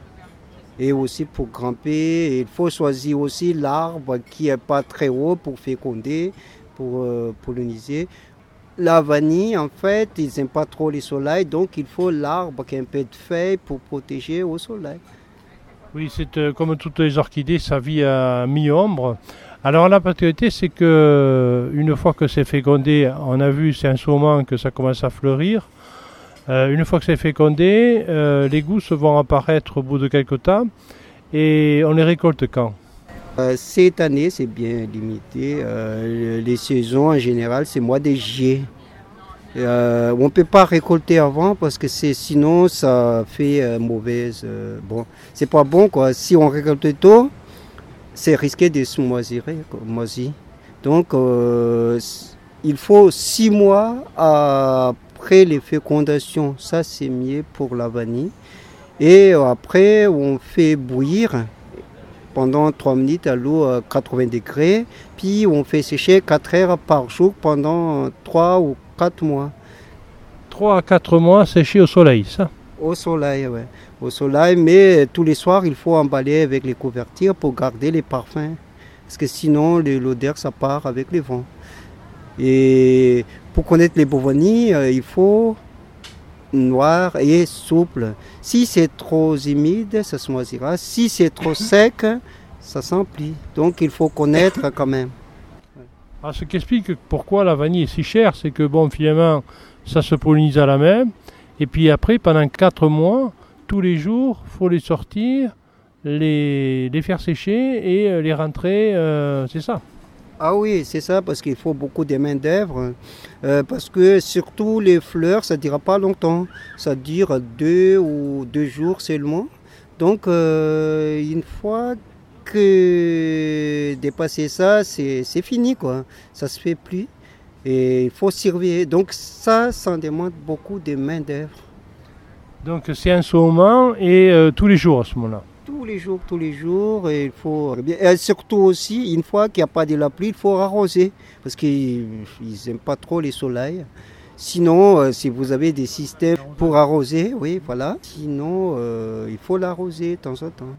[SPEAKER 4] Et aussi pour grimper, il faut choisir aussi l'arbre qui n'est pas très haut pour féconder, pour euh, polliniser. La vanille, en fait, ils n'aiment pas trop le soleil, donc il faut l'arbre qui a un peu de feuilles pour protéger au soleil.
[SPEAKER 1] Oui, c'est euh, comme toutes les orchidées, ça vit à mi-ombre. Alors la particularité, c'est que une fois que c'est fécondé, on a vu, c'est un moment que ça commence à fleurir. Euh, une fois que c'est fécondé, euh, les gousses vont apparaître au bout de quelques temps. Et on les récolte quand
[SPEAKER 4] euh, cette année, c'est bien limité. Euh, les saisons en général, c'est mois de juillet. Euh, on ne peut pas récolter avant parce que sinon ça fait mauvaise. bon, c'est pas bon quoi. Si on récolte tôt, c'est risqué de se moisir. Donc il faut six mois après les fécondations. Ça c'est mieux pour la vanille. Et après on fait bouillir pendant 3 minutes à l'eau à 80 degrés. Puis on fait sécher 4 heures par jour pendant 3 ou 4 mois.
[SPEAKER 1] 3 à 4 mois sécher au soleil, ça?
[SPEAKER 4] Au soleil, oui. Au soleil, mais tous les soirs, il faut emballer avec les couvertures pour garder les parfums. Parce que sinon, l'odeur, ça part avec les vents. Et pour connaître les bovonies, euh, il faut noir et souple. Si c'est trop humide, ça se moisira. Si c'est trop <laughs> sec, ça s'emplit. Donc il faut connaître <laughs> quand même.
[SPEAKER 1] Alors, ce qui explique pourquoi la vanille est si chère, c'est que bon, finalement, ça se pollinise à la main. Et puis après, pendant 4 mois, tous les jours, faut les sortir, les, les faire sécher et euh, les rentrer. Euh, c'est ça.
[SPEAKER 4] Ah oui, c'est ça, parce qu'il faut beaucoup de main-d'œuvre. Euh, parce que surtout les fleurs, ça ne dure pas longtemps. Ça dure deux ou deux jours seulement. Donc, euh, une fois que dépasser ça, c'est fini, quoi. Ça se fait plus. Et il faut surveiller. Donc, ça, ça demande beaucoup de main-d'œuvre.
[SPEAKER 1] Donc, c'est un saumon et euh, tous les jours à ce moment-là
[SPEAKER 4] tous les jours, tous les jours. Et il faut et surtout aussi, une fois qu'il n'y a pas de la pluie, il faut arroser parce qu'ils n'aiment pas trop les soleils. Sinon, euh, si vous avez des systèmes pour arroser, oui, voilà. Sinon, euh, il faut l'arroser de temps en temps.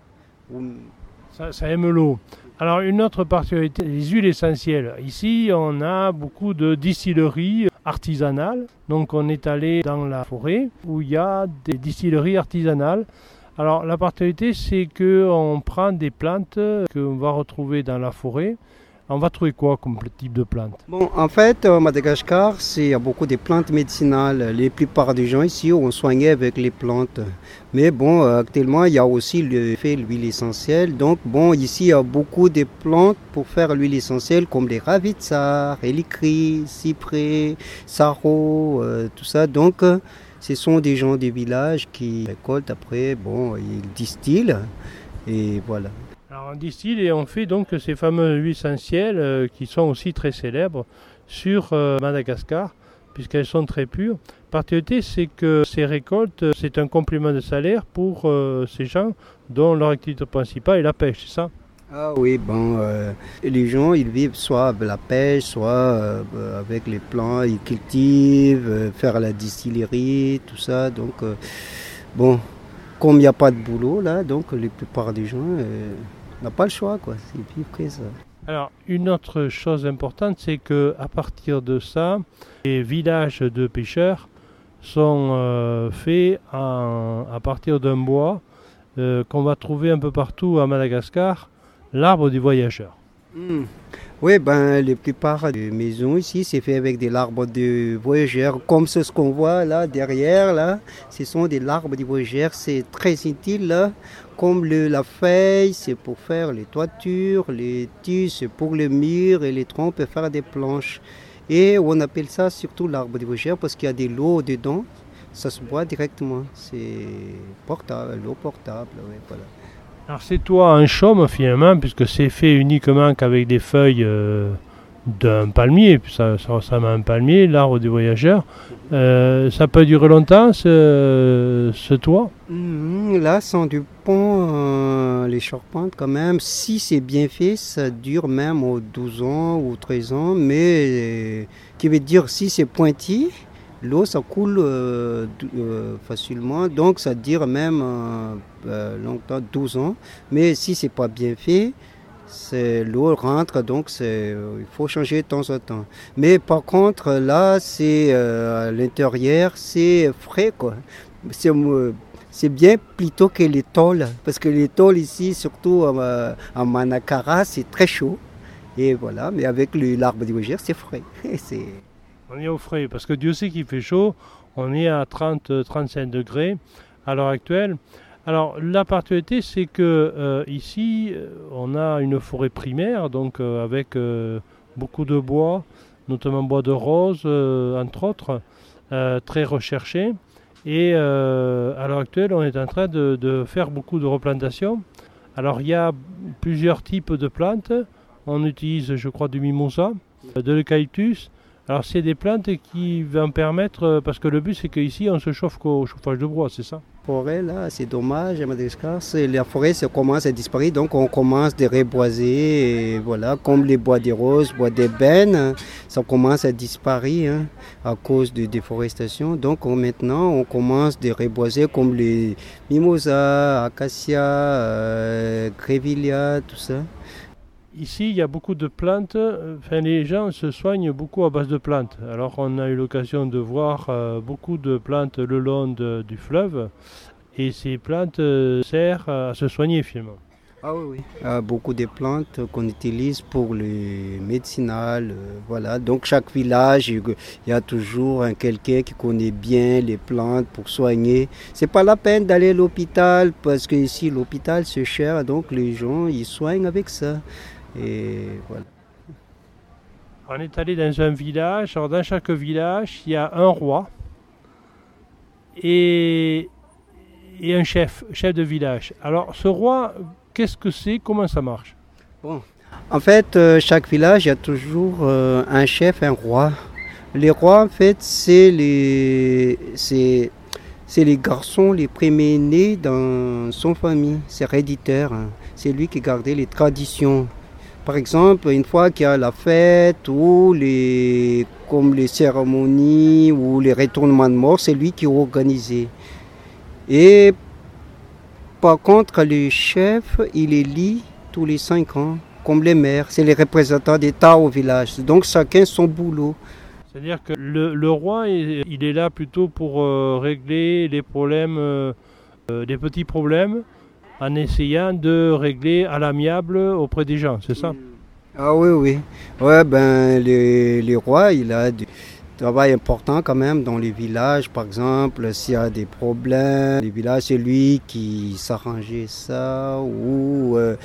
[SPEAKER 1] Ça aime l'eau. Alors, une autre particularité, les huiles essentielles. Ici, on a beaucoup de distilleries artisanales. Donc, on est allé dans la forêt où il y a des distilleries artisanales. Alors la particularité c'est qu'on prend des plantes qu'on va retrouver dans la forêt. On va trouver quoi comme type de plantes
[SPEAKER 4] Bon, en fait, à Madagascar, il y a beaucoup de plantes médicinales. Les plupart des gens ici ont soigné avec les plantes. Mais bon, actuellement, il y a aussi le fait l'huile essentielle. Donc, bon, ici, il y a beaucoup de plantes pour faire l'huile essentielle, comme les ravitsar, hélicris, cyprès, sarro, euh, tout ça. Donc, ce sont des gens des villages qui récoltent après, bon, ils distillent et voilà.
[SPEAKER 1] Alors on distille et on fait donc ces fameuses huiles essentielles euh, qui sont aussi très célèbres sur euh, Madagascar puisqu'elles sont très pures. Particularité, c'est que ces récoltes, c'est un complément de salaire pour euh, ces gens dont leur activité principale est la pêche, c'est ça?
[SPEAKER 4] Ah oui, bon, euh, les gens, ils vivent soit avec la pêche, soit euh, avec les plants, ils cultivent, euh, faire la distillerie, tout ça. Donc, bon, comme il n'y a pas de boulot là, donc la plupart des gens n'ont pas le choix, quoi. Ils vivent que ça.
[SPEAKER 1] Alors, une autre chose importante, c'est que à partir de ça, les villages de pêcheurs sont faits à partir d'un bois qu'on va trouver un peu partout à Madagascar, l'arbre du voyageur.
[SPEAKER 4] Hmm. Oui, ben, la plupart des maisons ici, c'est fait avec des arbres de voyageurs, comme ce qu'on voit là derrière. Là, ce sont des arbres de voyageurs, c'est très utile. Là. Comme la feuille, c'est pour faire les toitures, les c'est pour les murs et les troncs pour faire des planches. Et on appelle ça surtout l'arbre de voyageurs parce qu'il y a des lots dedans. Ça se boit directement. C'est portable, l'eau portable. voilà.
[SPEAKER 1] Alors c'est toi un chaume finalement, puisque c'est fait uniquement qu'avec des feuilles euh, d'un palmier, puis ça, ressemble à un palmier, l'arbre du voyageur. Euh, ça peut durer longtemps ce, ce toit?
[SPEAKER 4] Mmh, Là, sans du pont, euh, les charpentes quand même, si c'est bien fait, ça dure même aux 12 ans ou 13 ans, mais qui veut dire si c'est pointi, l'eau ça coule euh, euh, facilement, donc ça dure même euh, longtemps, 12 ans. Mais si c'est pas bien fait, l'eau rentre, donc il faut changer de temps en temps. Mais par contre, là, c'est à l'intérieur, c'est frais quoi. C'est bien plutôt que les tôles, parce que les tôles ici, surtout à, Manakara, c'est très chaud. Et voilà, mais avec l'arbre d'Ivoire, c'est frais. <laughs>
[SPEAKER 1] On est au frais parce que Dieu sait qu'il fait chaud. On est à 30-35 degrés à l'heure actuelle. Alors la particularité c'est que euh, ici euh, on a une forêt primaire donc euh, avec beaucoup de bois, notamment bois de rose entre autres, très recherché. Et à l'heure actuelle on est en train de, de, faire beaucoup de replantations. Alors il y a plusieurs types de plantes. On utilise je crois du mimosa, de l'eucalyptus, alors c'est des plantes qui vont permettre, euh, parce que le but c'est qu'ici on se chauffe qu'au chauffage de bois, c'est ça?
[SPEAKER 4] Forêt là, c'est dommage à Madagascar, la forêt ça commence à disparaître, donc on commence à reboiser, et voilà, comme les bois des roses, bois d'ébène, ça commence à disparaître hein, à cause de déforestation. Donc maintenant on commence à reboiser comme les mimosas, acacia, euh, tout ça.
[SPEAKER 1] Ici, il y a beaucoup de plantes. Enfin, les gens se soignent beaucoup à base de plantes. Alors, on a eu l'occasion de voir euh, beaucoup de plantes le long du fleuve. Et ces plantes euh, servent à se soigner finalement.
[SPEAKER 4] Ah oui, oui. beaucoup de plantes qu'on utilise pour les médicinales. Euh, voilà. Donc chaque village, il y a toujours un quelqu'un qui connaît bien les plantes pour soigner. C'est pas la peine d'aller à l'hôpital parce que ici l'hôpital c'est cher, donc les gens ils soignent avec ça. Et voilà.
[SPEAKER 1] On est allé dans un village. Alors dans chaque village, il y a un roi et, et un chef, chef de village. Alors ce roi, qu'est-ce que c'est? Comment ça marche?
[SPEAKER 4] Bon, en fait, euh, chaque village, il y a toujours euh, un chef, un roi. Les rois, en fait, c'est les, c'est, les garçons les premiers nés dans son famille. C'est héréditaire. Hein. C'est lui qui gardait les traditions. Par exemple, une fois qu'il y a la fête ou les, comme les cérémonies ou les retournements de mort, c'est lui qui organisait. Et par contre, le chef, il est élit tous les cinq ans, comme les maires. C'est les représentants d'État au village. Donc chacun son boulot.
[SPEAKER 1] C'est-à-dire que le, roi, il est là plutôt pour euh, régler les problèmes, euh, euh, des petits problèmes en essayant de régler à l'amiable auprès des gens, c'est ça?
[SPEAKER 4] Ah oui, oui. Ouais, ben, les, rois, il a du travail important quand même dans les villages, par exemple, s'il y a des problèmes, les villages, c'est lui qui s'arrangeait ça, ou euh,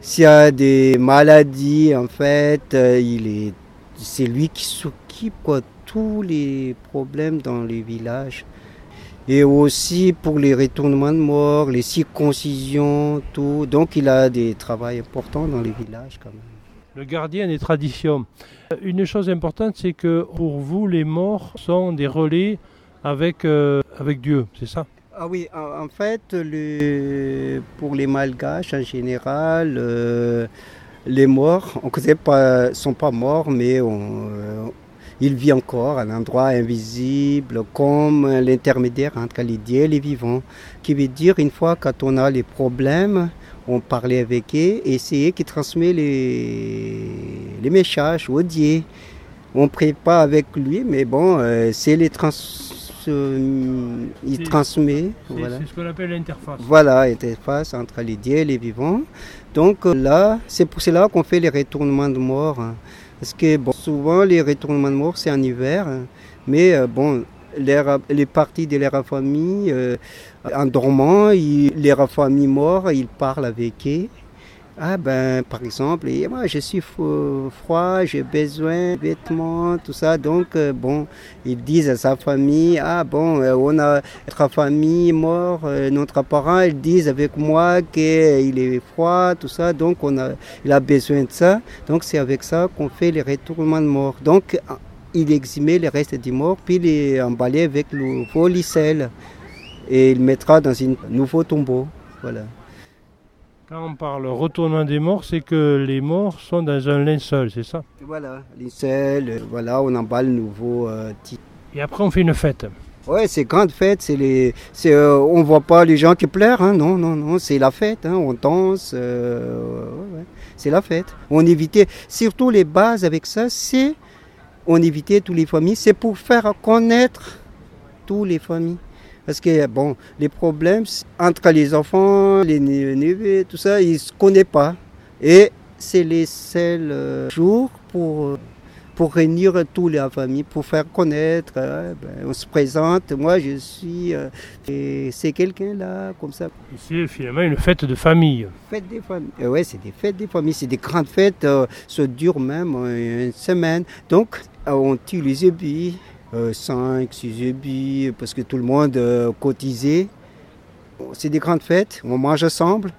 [SPEAKER 4] s'il y a des maladies, en fait, euh, il est, c'est lui qui s'occupe, quoi, tous les problèmes dans les villages et aussi pour les retournements de mort, les circoncisions, tout. Donc il a des travaux importants dans les villages quand même.
[SPEAKER 1] Le gardien des traditions. Une chose importante, c'est que pour vous, les morts sont des relais avec, euh, avec Dieu, c'est ça?
[SPEAKER 4] Ah oui, en fait, le, pour les malgaches en général, euh, les morts, on ne sont pas morts, mais on, euh, il vit encore à un endroit invisible, comme l'intermédiaire entre les dieux et les vivants. Qui veut dire, une fois quand on a les problèmes, on parlait avec eux et c'est eux qui transmet les, les messages aux dieux. On ne prie pas avec lui, mais bon, euh, c'est les euh, il transmet.
[SPEAKER 1] C'est ce qu'on appelle l'interface.
[SPEAKER 4] Voilà, l'interface entre les dieux et les vivants. Donc euh, là, c'est pour cela qu'on fait les retournements de mort. Parce que bon, souvent, les retournements de mort, c'est en hiver. Hein. Mais euh, bon, les, parties de leur famille, en dormant, les familles morts, ils parlent avec eux. Ah ben, par exemple, moi je suis froid, j'ai besoin de vêtements, tout ça. Donc, euh, bon, ils disent à sa famille, ah bon, euh, on a notre famille mort, euh, notre parent, ils disent avec moi qu'il est froid, tout ça. Donc, on a, il a besoin de ça. Donc, c'est avec ça qu'on fait les retournements de mort. Donc, il exhumait les restes du mort, puis il est emballé avec le faux licelle. Et il mettra dans un nouveau tombeau. Voilà.
[SPEAKER 1] Quand on parle retournement des morts, c'est que les morts sont dans un linceul, c'est ça?
[SPEAKER 4] Voilà, linceul, euh, voilà, on emballe le nouveau euh,
[SPEAKER 1] Et après, on fait une fête
[SPEAKER 4] Oui, c'est grande fête, c'est les, c'est, euh, on voit pas les gens qui pleurent, hein, non, non, non, c'est la fête, hein, on danse, c'est la fête. On évitait, surtout les bases avec ça, c'est, on évitait toutes les familles, c'est pour faire connaître toutes les familles. Parce que, bon, les problèmes entre les enfants, les neveux, tout ça, ils ne se connaissent pas. Et c'est les seuls euh, jours pour, pour réunir toute la famille, pour faire connaître. Hein, ben, on se présente, moi je suis. Euh, et c'est quelqu'un là, comme ça.
[SPEAKER 1] C'est finalement une fête de famille.
[SPEAKER 4] Fête des familles. Euh, oui, c'est des fêtes des familles. C'est des grandes fêtes, ça dure même une semaine. Donc, on tue les ébis. 5, 6 ébis, parce que tout le monde euh, cotisait. C'est des grandes fêtes, on mange ensemble.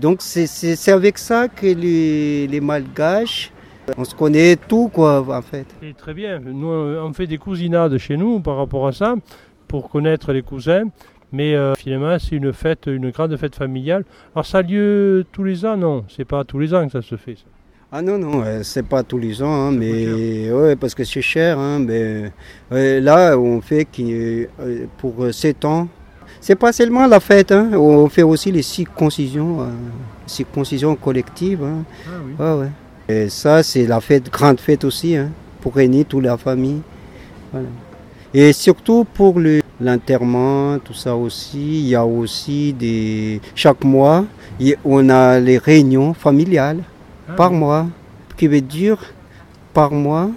[SPEAKER 4] Donc c'est avec ça que les, Malgaches, on se connaît tout quoi en fait.
[SPEAKER 1] très bien, nous on fait des cousinades chez nous par rapport à ça, pour connaître les cousins. Mais euh, finalement, c'est une fête, une grande fête familiale. Alors ça a lieu tous les ans, non? C'est pas tous les ans que ça se fait.
[SPEAKER 4] Ah non, non, c'est pas tous les ans, hein, mais ouais, parce que c'est cher. Hein, mais là, on fait qui, euh, pour 7 ans. C'est pas seulement la fête, hein, on fait aussi les circoncisions, euh, circoncisions collectives. Ah, oui. Et ça, c'est la fête, grande fête aussi, pour réunir toute la famille. Et surtout pour l'enterrement, tout ça aussi, il y a aussi des. Chaque mois, on a les réunions familiales. Ah par mois, qui veut dire par mois,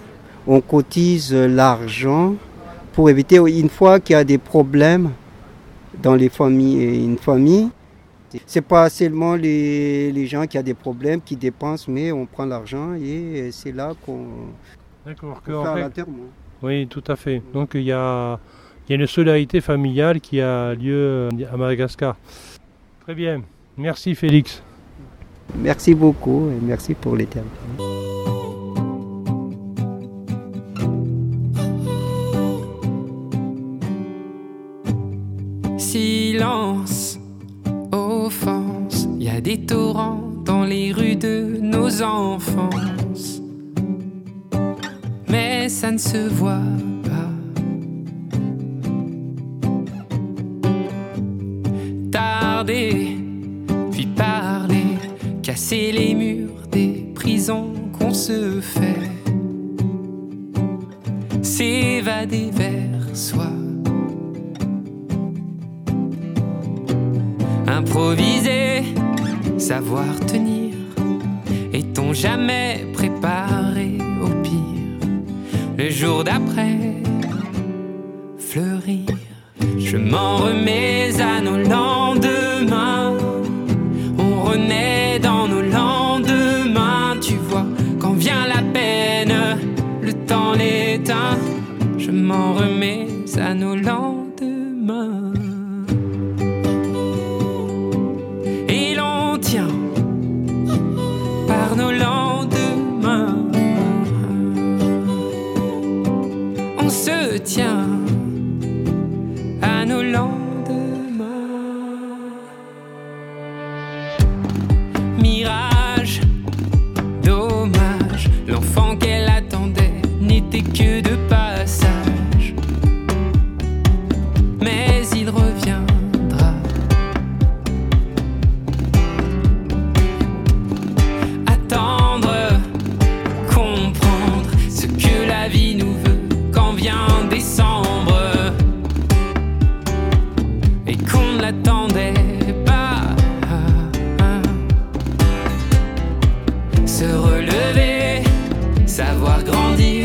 [SPEAKER 4] on cotise l'argent pour éviter une fois qu'il y a des problèmes dans les familles, une famille. C'est pas seulement les, gens qui ont des problèmes qui dépensent, mais on prend l'argent et c'est là qu'on
[SPEAKER 1] fait l'enterrement. Oui, tout à fait. Donc il y a, il y a une solidarité familiale qui a lieu à Madagascar. Très bien. Merci Félix.
[SPEAKER 4] Merci beaucoup et merci pour l'éternité.
[SPEAKER 5] Silence, offense, il y a des torrents dans les rues de nos enfances. Mais ça ne se voit casser les murs des prisons qu'on se fait, s'évader vers soi, improviser, savoir tenir, est-on jamais préparé au pire, le jour d'après, fleurir, je m'en remets à nos lendemains, m'en remets à nos lendemains. savoir
[SPEAKER 1] grandir.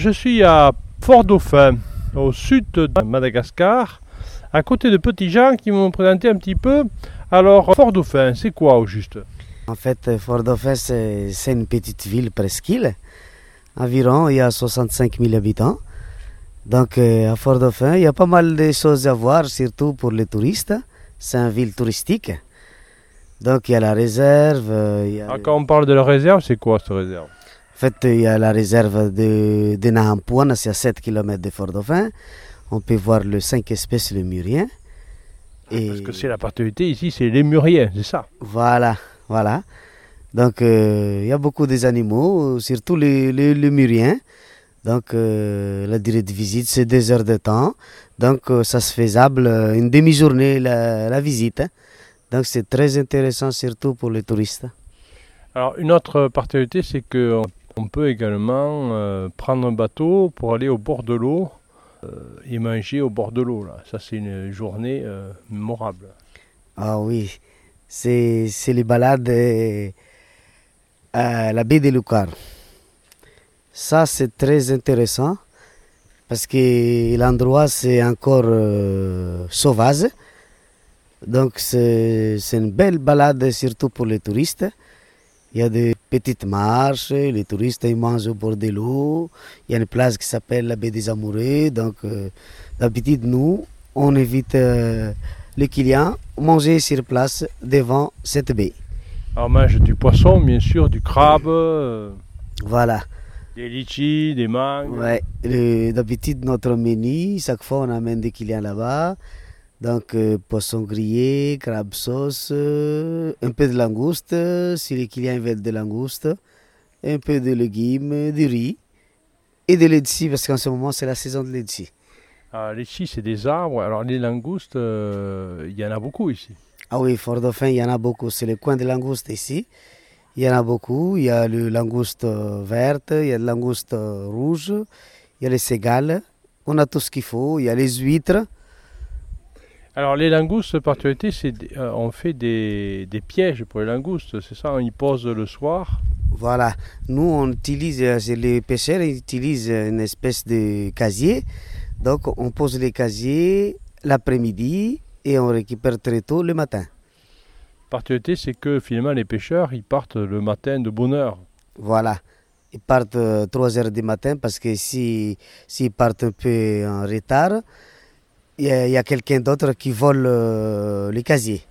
[SPEAKER 1] Je suis à Fort-Dauphin, au sud de Madagascar, à côté de petits gens qui m'ont présenté un petit peu. Alors, Fort-Dauphin, c'est quoi au juste?
[SPEAKER 6] En fait, Fort-Dauphin, c'est une petite ville presqu'île. Environ, il y a 65 000 habitants. Donc, euh, à Fort-Dauphin, il y a pas mal de choses à voir, surtout pour les touristes. C'est une ville touristique. Donc, il y a la réserve. euh, il y a
[SPEAKER 1] Ah, Quand on parle de la réserve, c'est quoi cette réserve?
[SPEAKER 6] Fait, il y a la réserve de, de Nahampuana, c'est à 7 km de Fort-Dauphin. On peut voir les 5 espèces lémuriens. Et
[SPEAKER 1] Parce que c'est la particularité ici, c'est les muriens, c'est ça.
[SPEAKER 6] Voilà, voilà. Donc, euh, il y a beaucoup des animaux, surtout les, les, les muriens. Donc, euh, la durée de visite, c'est deux heures de temps. Donc, euh, ça se faisable une demi-journée la, la visite. hein. Donc, c'est très intéressant, surtout pour les touristes.
[SPEAKER 1] Alors, une autre particularité, c'est qu'on on peut également euh, prendre un bateau pour aller au bord de l'eau euh, et manger au bord de l'eau. là. Ça, c'est une journée euh, mémorable.
[SPEAKER 6] Ah oui, c'est les balades à la baie de Lucar. Ça, c'est très intéressant parce que l'endroit, c'est encore sauvage. Donc, c'est c'est une belle balade, surtout pour les touristes. Il y a des petites marches, les touristes ils mangent au bord de l'eau. Il y a une place qui s'appelle la baie des Amoureux. Donc, euh, d'habitude, nous, on évite euh, les clients manger sur place devant cette baie.
[SPEAKER 1] On mange du poisson, bien sûr, du crabe, euh,
[SPEAKER 6] Voilà.
[SPEAKER 1] des litchis, des mangues.
[SPEAKER 6] Ouais. D'habitude, notre menu, chaque fois, on amène des clients là-bas. Donc, euh, poisson grillé, crabe sauce, euh, un peu de langouste, euh, si les clients veulent de langouste, un peu de légumes, du riz et de lettuce, parce qu'en ce moment, c'est la saison de lettuce.
[SPEAKER 1] Ah, litchis, c'est des arbres. Alors, les langoustes, euh, il y en a beaucoup ici.
[SPEAKER 6] Ah oui, Fort-Dauphin, il y en a beaucoup. C'est le coin de langouste ici. Il y en a beaucoup. Il y a le langouste verte, il y a le langouste rouge, il y a les cigales. On a tout ce qu'il faut. Il y a les huîtres.
[SPEAKER 1] Alors, les langoustes, la particularité, c'est euh, on fait des, des pièges pour les langoustes. C'est ça, on y pose le soir.
[SPEAKER 6] Voilà. Nous, on utilise, euh, les pêcheurs utilisent une espèce de casier. Donc, on pose les casiers l'après-midi et on récupère très tôt le matin.
[SPEAKER 1] La particularité, c'est que finalement, les pêcheurs, ils partent le matin de bonne heure.
[SPEAKER 6] Voilà. Ils partent 3 heures du matin parce que si, s'ils partent un peu en retard, il y a, quelqu'un d'autre qui vole euh, les casiers.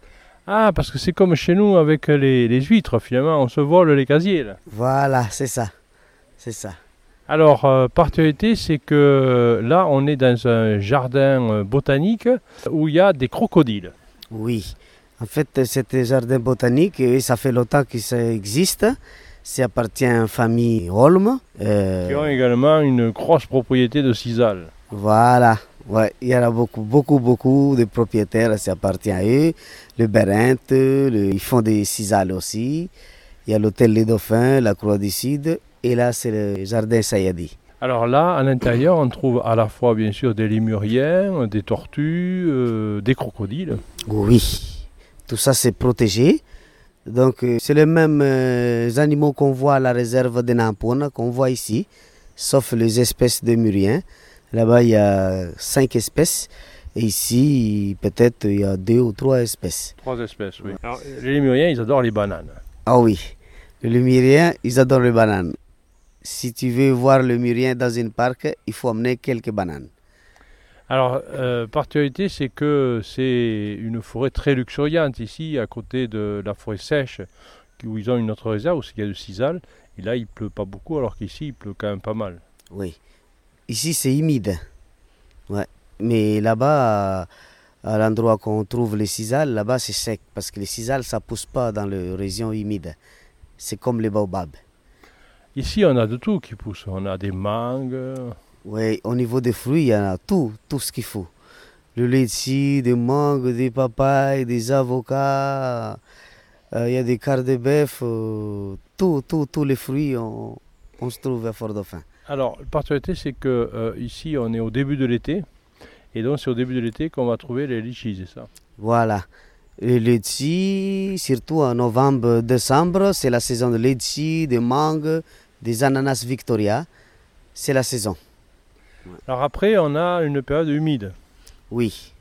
[SPEAKER 1] Ah, parce que c'est comme chez nous avec les, les huîtres, finalement, on se vole les casiers. Là.
[SPEAKER 6] Voilà, c'est ça. C'est ça.
[SPEAKER 1] Alors, euh, particularité, c'est que là, on est dans un jardin euh, botanique où il y a des crocodiles.
[SPEAKER 6] Oui. En fait, cet jardin botanique, et ça fait longtemps que ça existe. Ça appartient à une famille Holm. Euh,
[SPEAKER 1] qui ont également une grosse propriété de cisal.
[SPEAKER 6] Voilà. Ouais, il y en a beaucoup, beaucoup, beaucoup de propriétaires, ça appartient à eux. Le Berente, le- ils font des cisales aussi. Il y a l'hôtel Les Dauphins, la Croix du Sud. Et là, c'est le jardin Sayadi.
[SPEAKER 1] Alors là, à l'intérieur, on trouve à la fois, bien sûr, des lémuriens, des tortues, euh, des crocodiles.
[SPEAKER 6] Oui. Tout ça, c'est protégé. Donc, euh, c'est les mêmes euh, animaux qu'on voit à la réserve de Nampona, qu'on voit ici, sauf les espèces de muriens. Là-bas, il y a cinq espèces. Et ici, peut-être, il y a deux ou trois espèces.
[SPEAKER 1] Trois espèces, oui. Alors, les lémuriens, ils adorent les bananes.
[SPEAKER 6] Ah oui, les muriens, ils adorent les bananes. Si tu veux voir le murien dans un parc, il faut amener quelques bananes.
[SPEAKER 1] Alors, euh, particularité, c'est que c'est une forêt très luxuriante ici, à côté de la forêt sèche, où ils ont une autre réserve, où il y a du cisal. Et là, il pleut pas beaucoup, alors qu'ici, il pleut quand même pas mal.
[SPEAKER 6] Oui. Ici, c'est humide. Ouais. Mais là-bas, à- l'endroit qu'on trouve les cisales, là-bas, c'est sec. Parce que les cisales, ça pousse pas dans les régions humides. C'est comme les baobabs.
[SPEAKER 1] Ici, on a de tout qui pousse. On a des mangues,
[SPEAKER 6] Oui, au niveau des fruits, il y en a tout, tout ce qu'il faut. Le litchi, des mangues, des papayes, des avocats, euh, il y a des quarts de bœuf, euh, tout, tout, tous les fruits, on, on se trouve à Fort-Dauphin.
[SPEAKER 1] Alors, la particularité, c'est que euh, ici, on est au début de l'été. Et donc, c'est au début de l'été qu'on va trouver les litchis, c'est ça?
[SPEAKER 6] Voilà. Le litchi, surtout en novembre, décembre, c'est la saison de litchi, des mangues, des ananas Victoria. c'est la saison.
[SPEAKER 1] Alors après, on a une période humide.
[SPEAKER 6] Oui.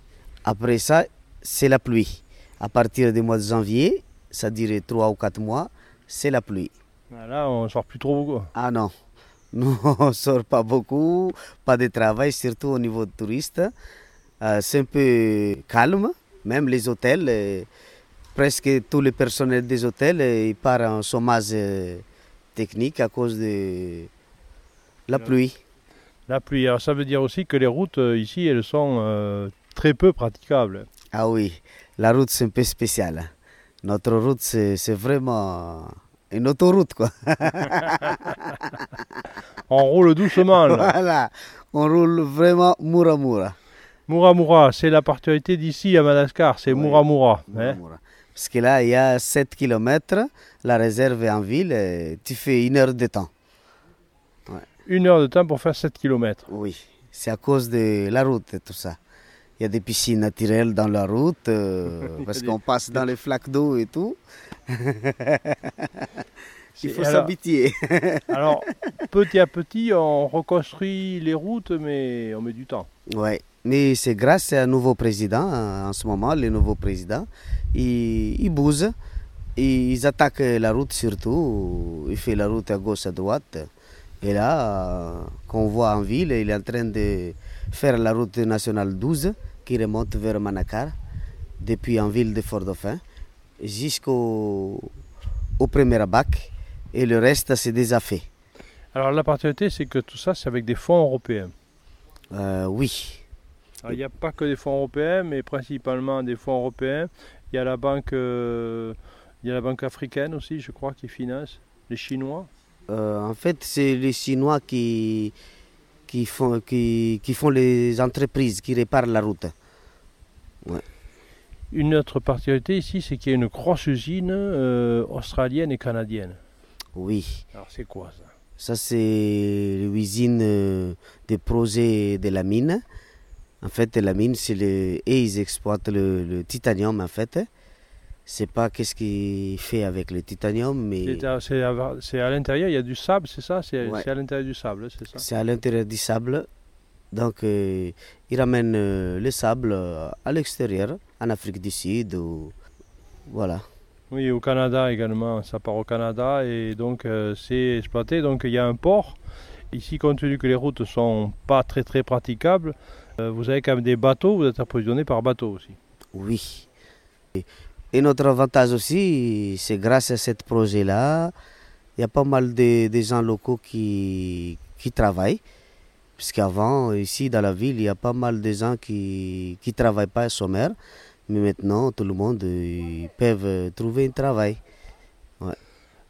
[SPEAKER 6] Après ça, c'est la pluie. À partir du mois de janvier, ça dirait 3 ou 4 mois, c'est la pluie.
[SPEAKER 1] Ah, Là, on sort plus trop. quoi.
[SPEAKER 6] Ah non, nous on sort pas beaucoup, pas de travail, surtout au niveau de touristes. Euh, c'est un peu calme, même les hôtels, euh, presque tous les personnels des hôtels, euh, ils partent en chômage technique à cause de la pluie.
[SPEAKER 1] La pluie. Alors ça veut dire aussi que les routes euh, ici, elles sont euh, très peu praticables.
[SPEAKER 6] Ah oui, la route c'est un peu spécial. hein. Notre route c'est vraiment une autoroute quoi. <laughs>
[SPEAKER 1] On roule doucement. Là.
[SPEAKER 6] voilà, on roule vraiment Muramura.
[SPEAKER 1] Muramura, c'est la particularité d'ici à Madagascar, c'est
[SPEAKER 6] Oui.
[SPEAKER 1] Muramura. hein.
[SPEAKER 6] Parce que là, il y a 7 km, la réserve est en ville, et tu fais une heure de temps.
[SPEAKER 1] Une heure de temps pour faire 7 km.
[SPEAKER 6] Oui, c'est à cause de la route et tout ça. Il y a des piscines naturelles dans la route, euh, <laughs> parce qu'on passe dans les flaques d'eau et tout. <laughs> Il faut s'habituer. <laughs>
[SPEAKER 1] Alors, petit à petit, on reconstruit les routes, mais on met du temps.
[SPEAKER 6] Ouais, mais c'est grâce à un nouveau président euh, en ce moment, le nouveau président. Ils, ils bougent, ils attaquent la route surtout, ils font la route à gauche, à droite. Et là, euh, qu'on voit en ville, il est en train de faire la route nationale 12 qui remonte vers Manakar, depuis en ville de Fort-Dauphin, jusqu'au au premier bac. Et le reste, c'est déjà fait.
[SPEAKER 1] Alors, la particularité, c'est que tout ça, c'est avec des fonds européens.
[SPEAKER 6] Euh, oui,
[SPEAKER 1] Alors, il n'y a pas que des fonds européens, mais principalement des fonds européens. Il y a la banque, euh, il y a la banque africaine aussi, je crois, qui finance. Les Chinois.
[SPEAKER 6] Euh, en fait, c'est les Chinois qui, qui, font, qui, qui font les entreprises, qui réparent la route.
[SPEAKER 1] Une autre particularité ici, c'est qu'il y a une grosse usine euh, australienne et canadienne.
[SPEAKER 6] Oui,
[SPEAKER 1] Alors, c'est quoi ça?
[SPEAKER 6] Ça c'est l'usine euh, des projets de la mine. En fait, la mine, c'est le... et ils exploitent le, le titanium, en fait. C'est pas qu'est-ce qu'ils fait avec le titanium, mais
[SPEAKER 1] C'est à, l'intérieur, il y a du sable, c'est ça? C'est
[SPEAKER 6] Ouais.
[SPEAKER 1] à l'intérieur du sable, c'est ça?
[SPEAKER 6] C'est à l'intérieur du sable. Donc, euh, ils ramènent euh, le sable euh, à l'extérieur, en Afrique du Sud. Ou... Voilà.
[SPEAKER 1] Oui, au Canada également, ça part au Canada et donc euh, c'est exploité. Donc il y a un port. Ici, compte tenu que les routes sont pas très très praticables, vous avez quand même des bateaux, vous êtes approvisionné par bateau aussi.
[SPEAKER 6] Oui. Et, et notre avantage aussi, c'est grâce à ce projet-là, il y a pas mal de, de gens locaux qui, qui travaillent. Puisqu'avant, ici dans la ville, il y a pas mal de gens qui ne travaillent pas sommaire. Mais maintenant, tout le monde euh, peuvent euh, trouver un travail.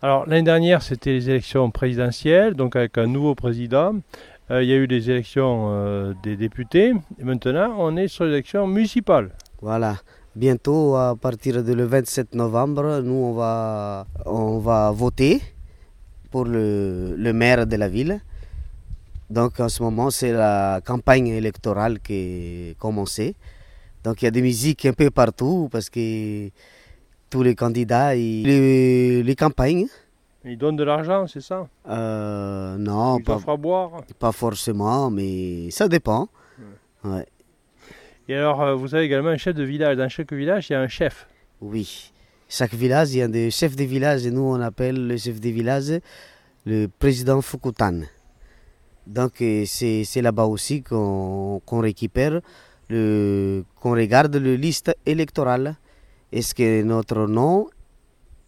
[SPEAKER 1] Alors l'année dernière, c'était les élections présidentielles, donc avec un nouveau président. Euh, il y a eu les élections euh, des députés. Et maintenant, on est sur les élections municipales.
[SPEAKER 6] Voilà. Bientôt, à partir du 27 novembre, nous, on va, on va voter pour le, le maire de la ville. Donc, en ce moment, c'est la campagne électorale qui est commencée. Donc, il y a des musiques un peu partout parce que tous les candidats, ils- les, les campagnes,
[SPEAKER 1] Ils donnent de l'argent, c'est ça?
[SPEAKER 6] Euh, non,
[SPEAKER 1] Ils
[SPEAKER 6] pas,
[SPEAKER 1] à boire?
[SPEAKER 6] pas forcément, mais ça dépend. Ouais.
[SPEAKER 1] Et alors, euh, vous avez également un chef de village. Dans chaque village, il y a un chef.
[SPEAKER 6] Oui. Chaque village, il y a des chefs de village et nous, on appelle le chef de village le président Fukutan. Donc, euh, c'est c'est là-bas aussi qu'on qu'on récupère, le- qu'on regarde la liste électorale. Est-ce que notre nom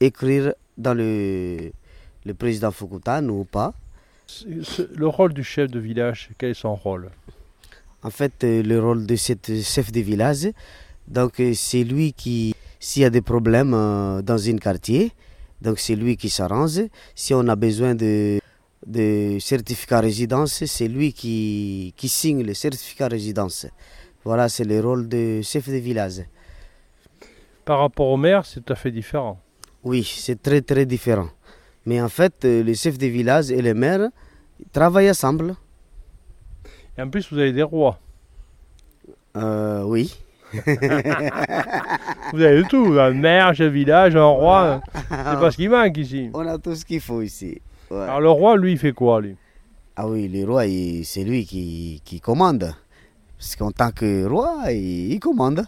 [SPEAKER 6] écrire dans le, le président Fukutan ou pas?
[SPEAKER 1] Le rôle du chef de village, quel est son rôle?
[SPEAKER 6] En fait, euh, le rôle de ce chef de village, donc euh, c'est lui qui, s'il y a des problèmes euh, dans un quartier, donc c'est lui qui s'arrange. Si on a besoin de, de certificat résidence, c'est lui qui, qui signe le certificat résidence. Voilà, c'est le rôle de chef de village.
[SPEAKER 1] Par rapport au maire, c'est tout à fait différent.
[SPEAKER 6] Oui, c'est très très différent. Mais en fait, les chefs de village et les maires ils travaillent ensemble.
[SPEAKER 1] Et en plus, vous avez des rois.
[SPEAKER 6] Euh, oui. <laughs>
[SPEAKER 1] Vous avez tout. Un chef de village, un roi. C'est pas ce qui manque ici.
[SPEAKER 6] On a tout ce qu'il faut ici. Ouais.
[SPEAKER 1] Alors le roi, lui, il fait quoi, lui?
[SPEAKER 6] Ah oui, le roi, c'est lui qui, qui, commande. Parce qu'en tant que roi, il, commande.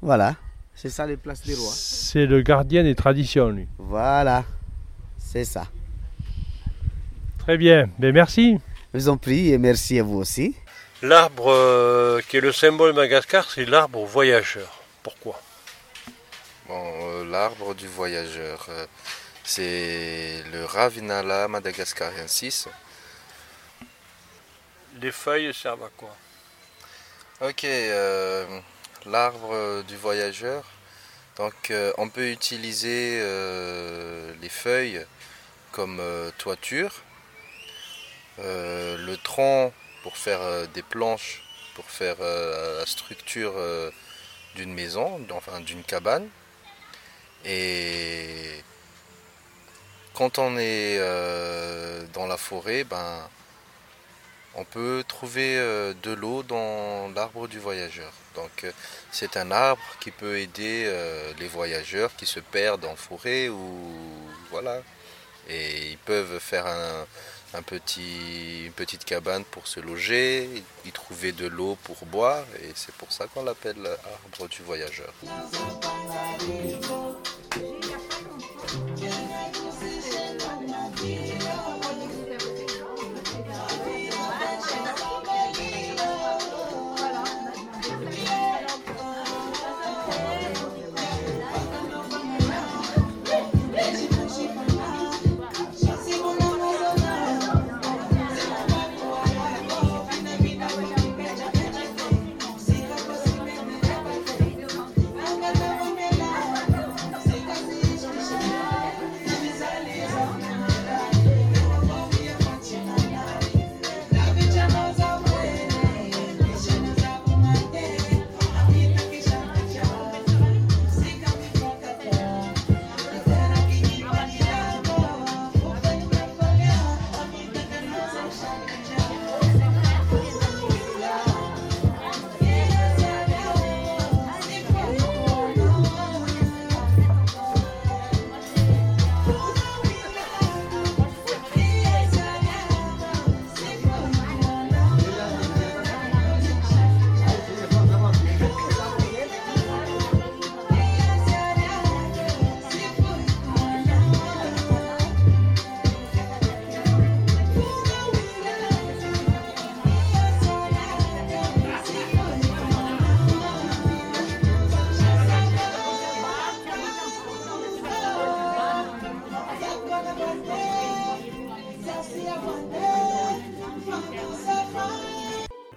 [SPEAKER 6] Voilà. C'est ça les places des rois.
[SPEAKER 1] C'est le gardien des traditions, lui.
[SPEAKER 6] Voilà. C'est ça.
[SPEAKER 1] Très bien. Ben, merci.
[SPEAKER 6] Je vous en prie et merci à vous aussi.
[SPEAKER 1] L'arbre euh, qui est le symbole de Madagascar, c'est l'arbre voyageur. Pourquoi?
[SPEAKER 7] Bon, euh, L'arbre du voyageur, euh, c'est le Ravinala madagascariensis.
[SPEAKER 1] Les feuilles servent à quoi?
[SPEAKER 7] Ok, l'arbre du voyageur. Donc on peut utiliser les feuilles comme toiture, le tronc pour faire euh, des planches, pour faire euh, la structure euh, d'une maison, enfin d'une cabane. Et quand on est dans la forêt, ben, on peut trouver de l'eau dans l'arbre du voyageur. Donc c'est un arbre qui peut aider les voyageurs qui se perdent en forêt ou voilà. Et ils peuvent faire un, un petit, une petite cabane pour se loger, y trouver de l'eau pour boire, et c'est pour ça qu'on l'appelle arbre du voyageur.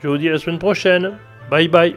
[SPEAKER 1] Je vous dis à la semaine prochaine. Bye bye.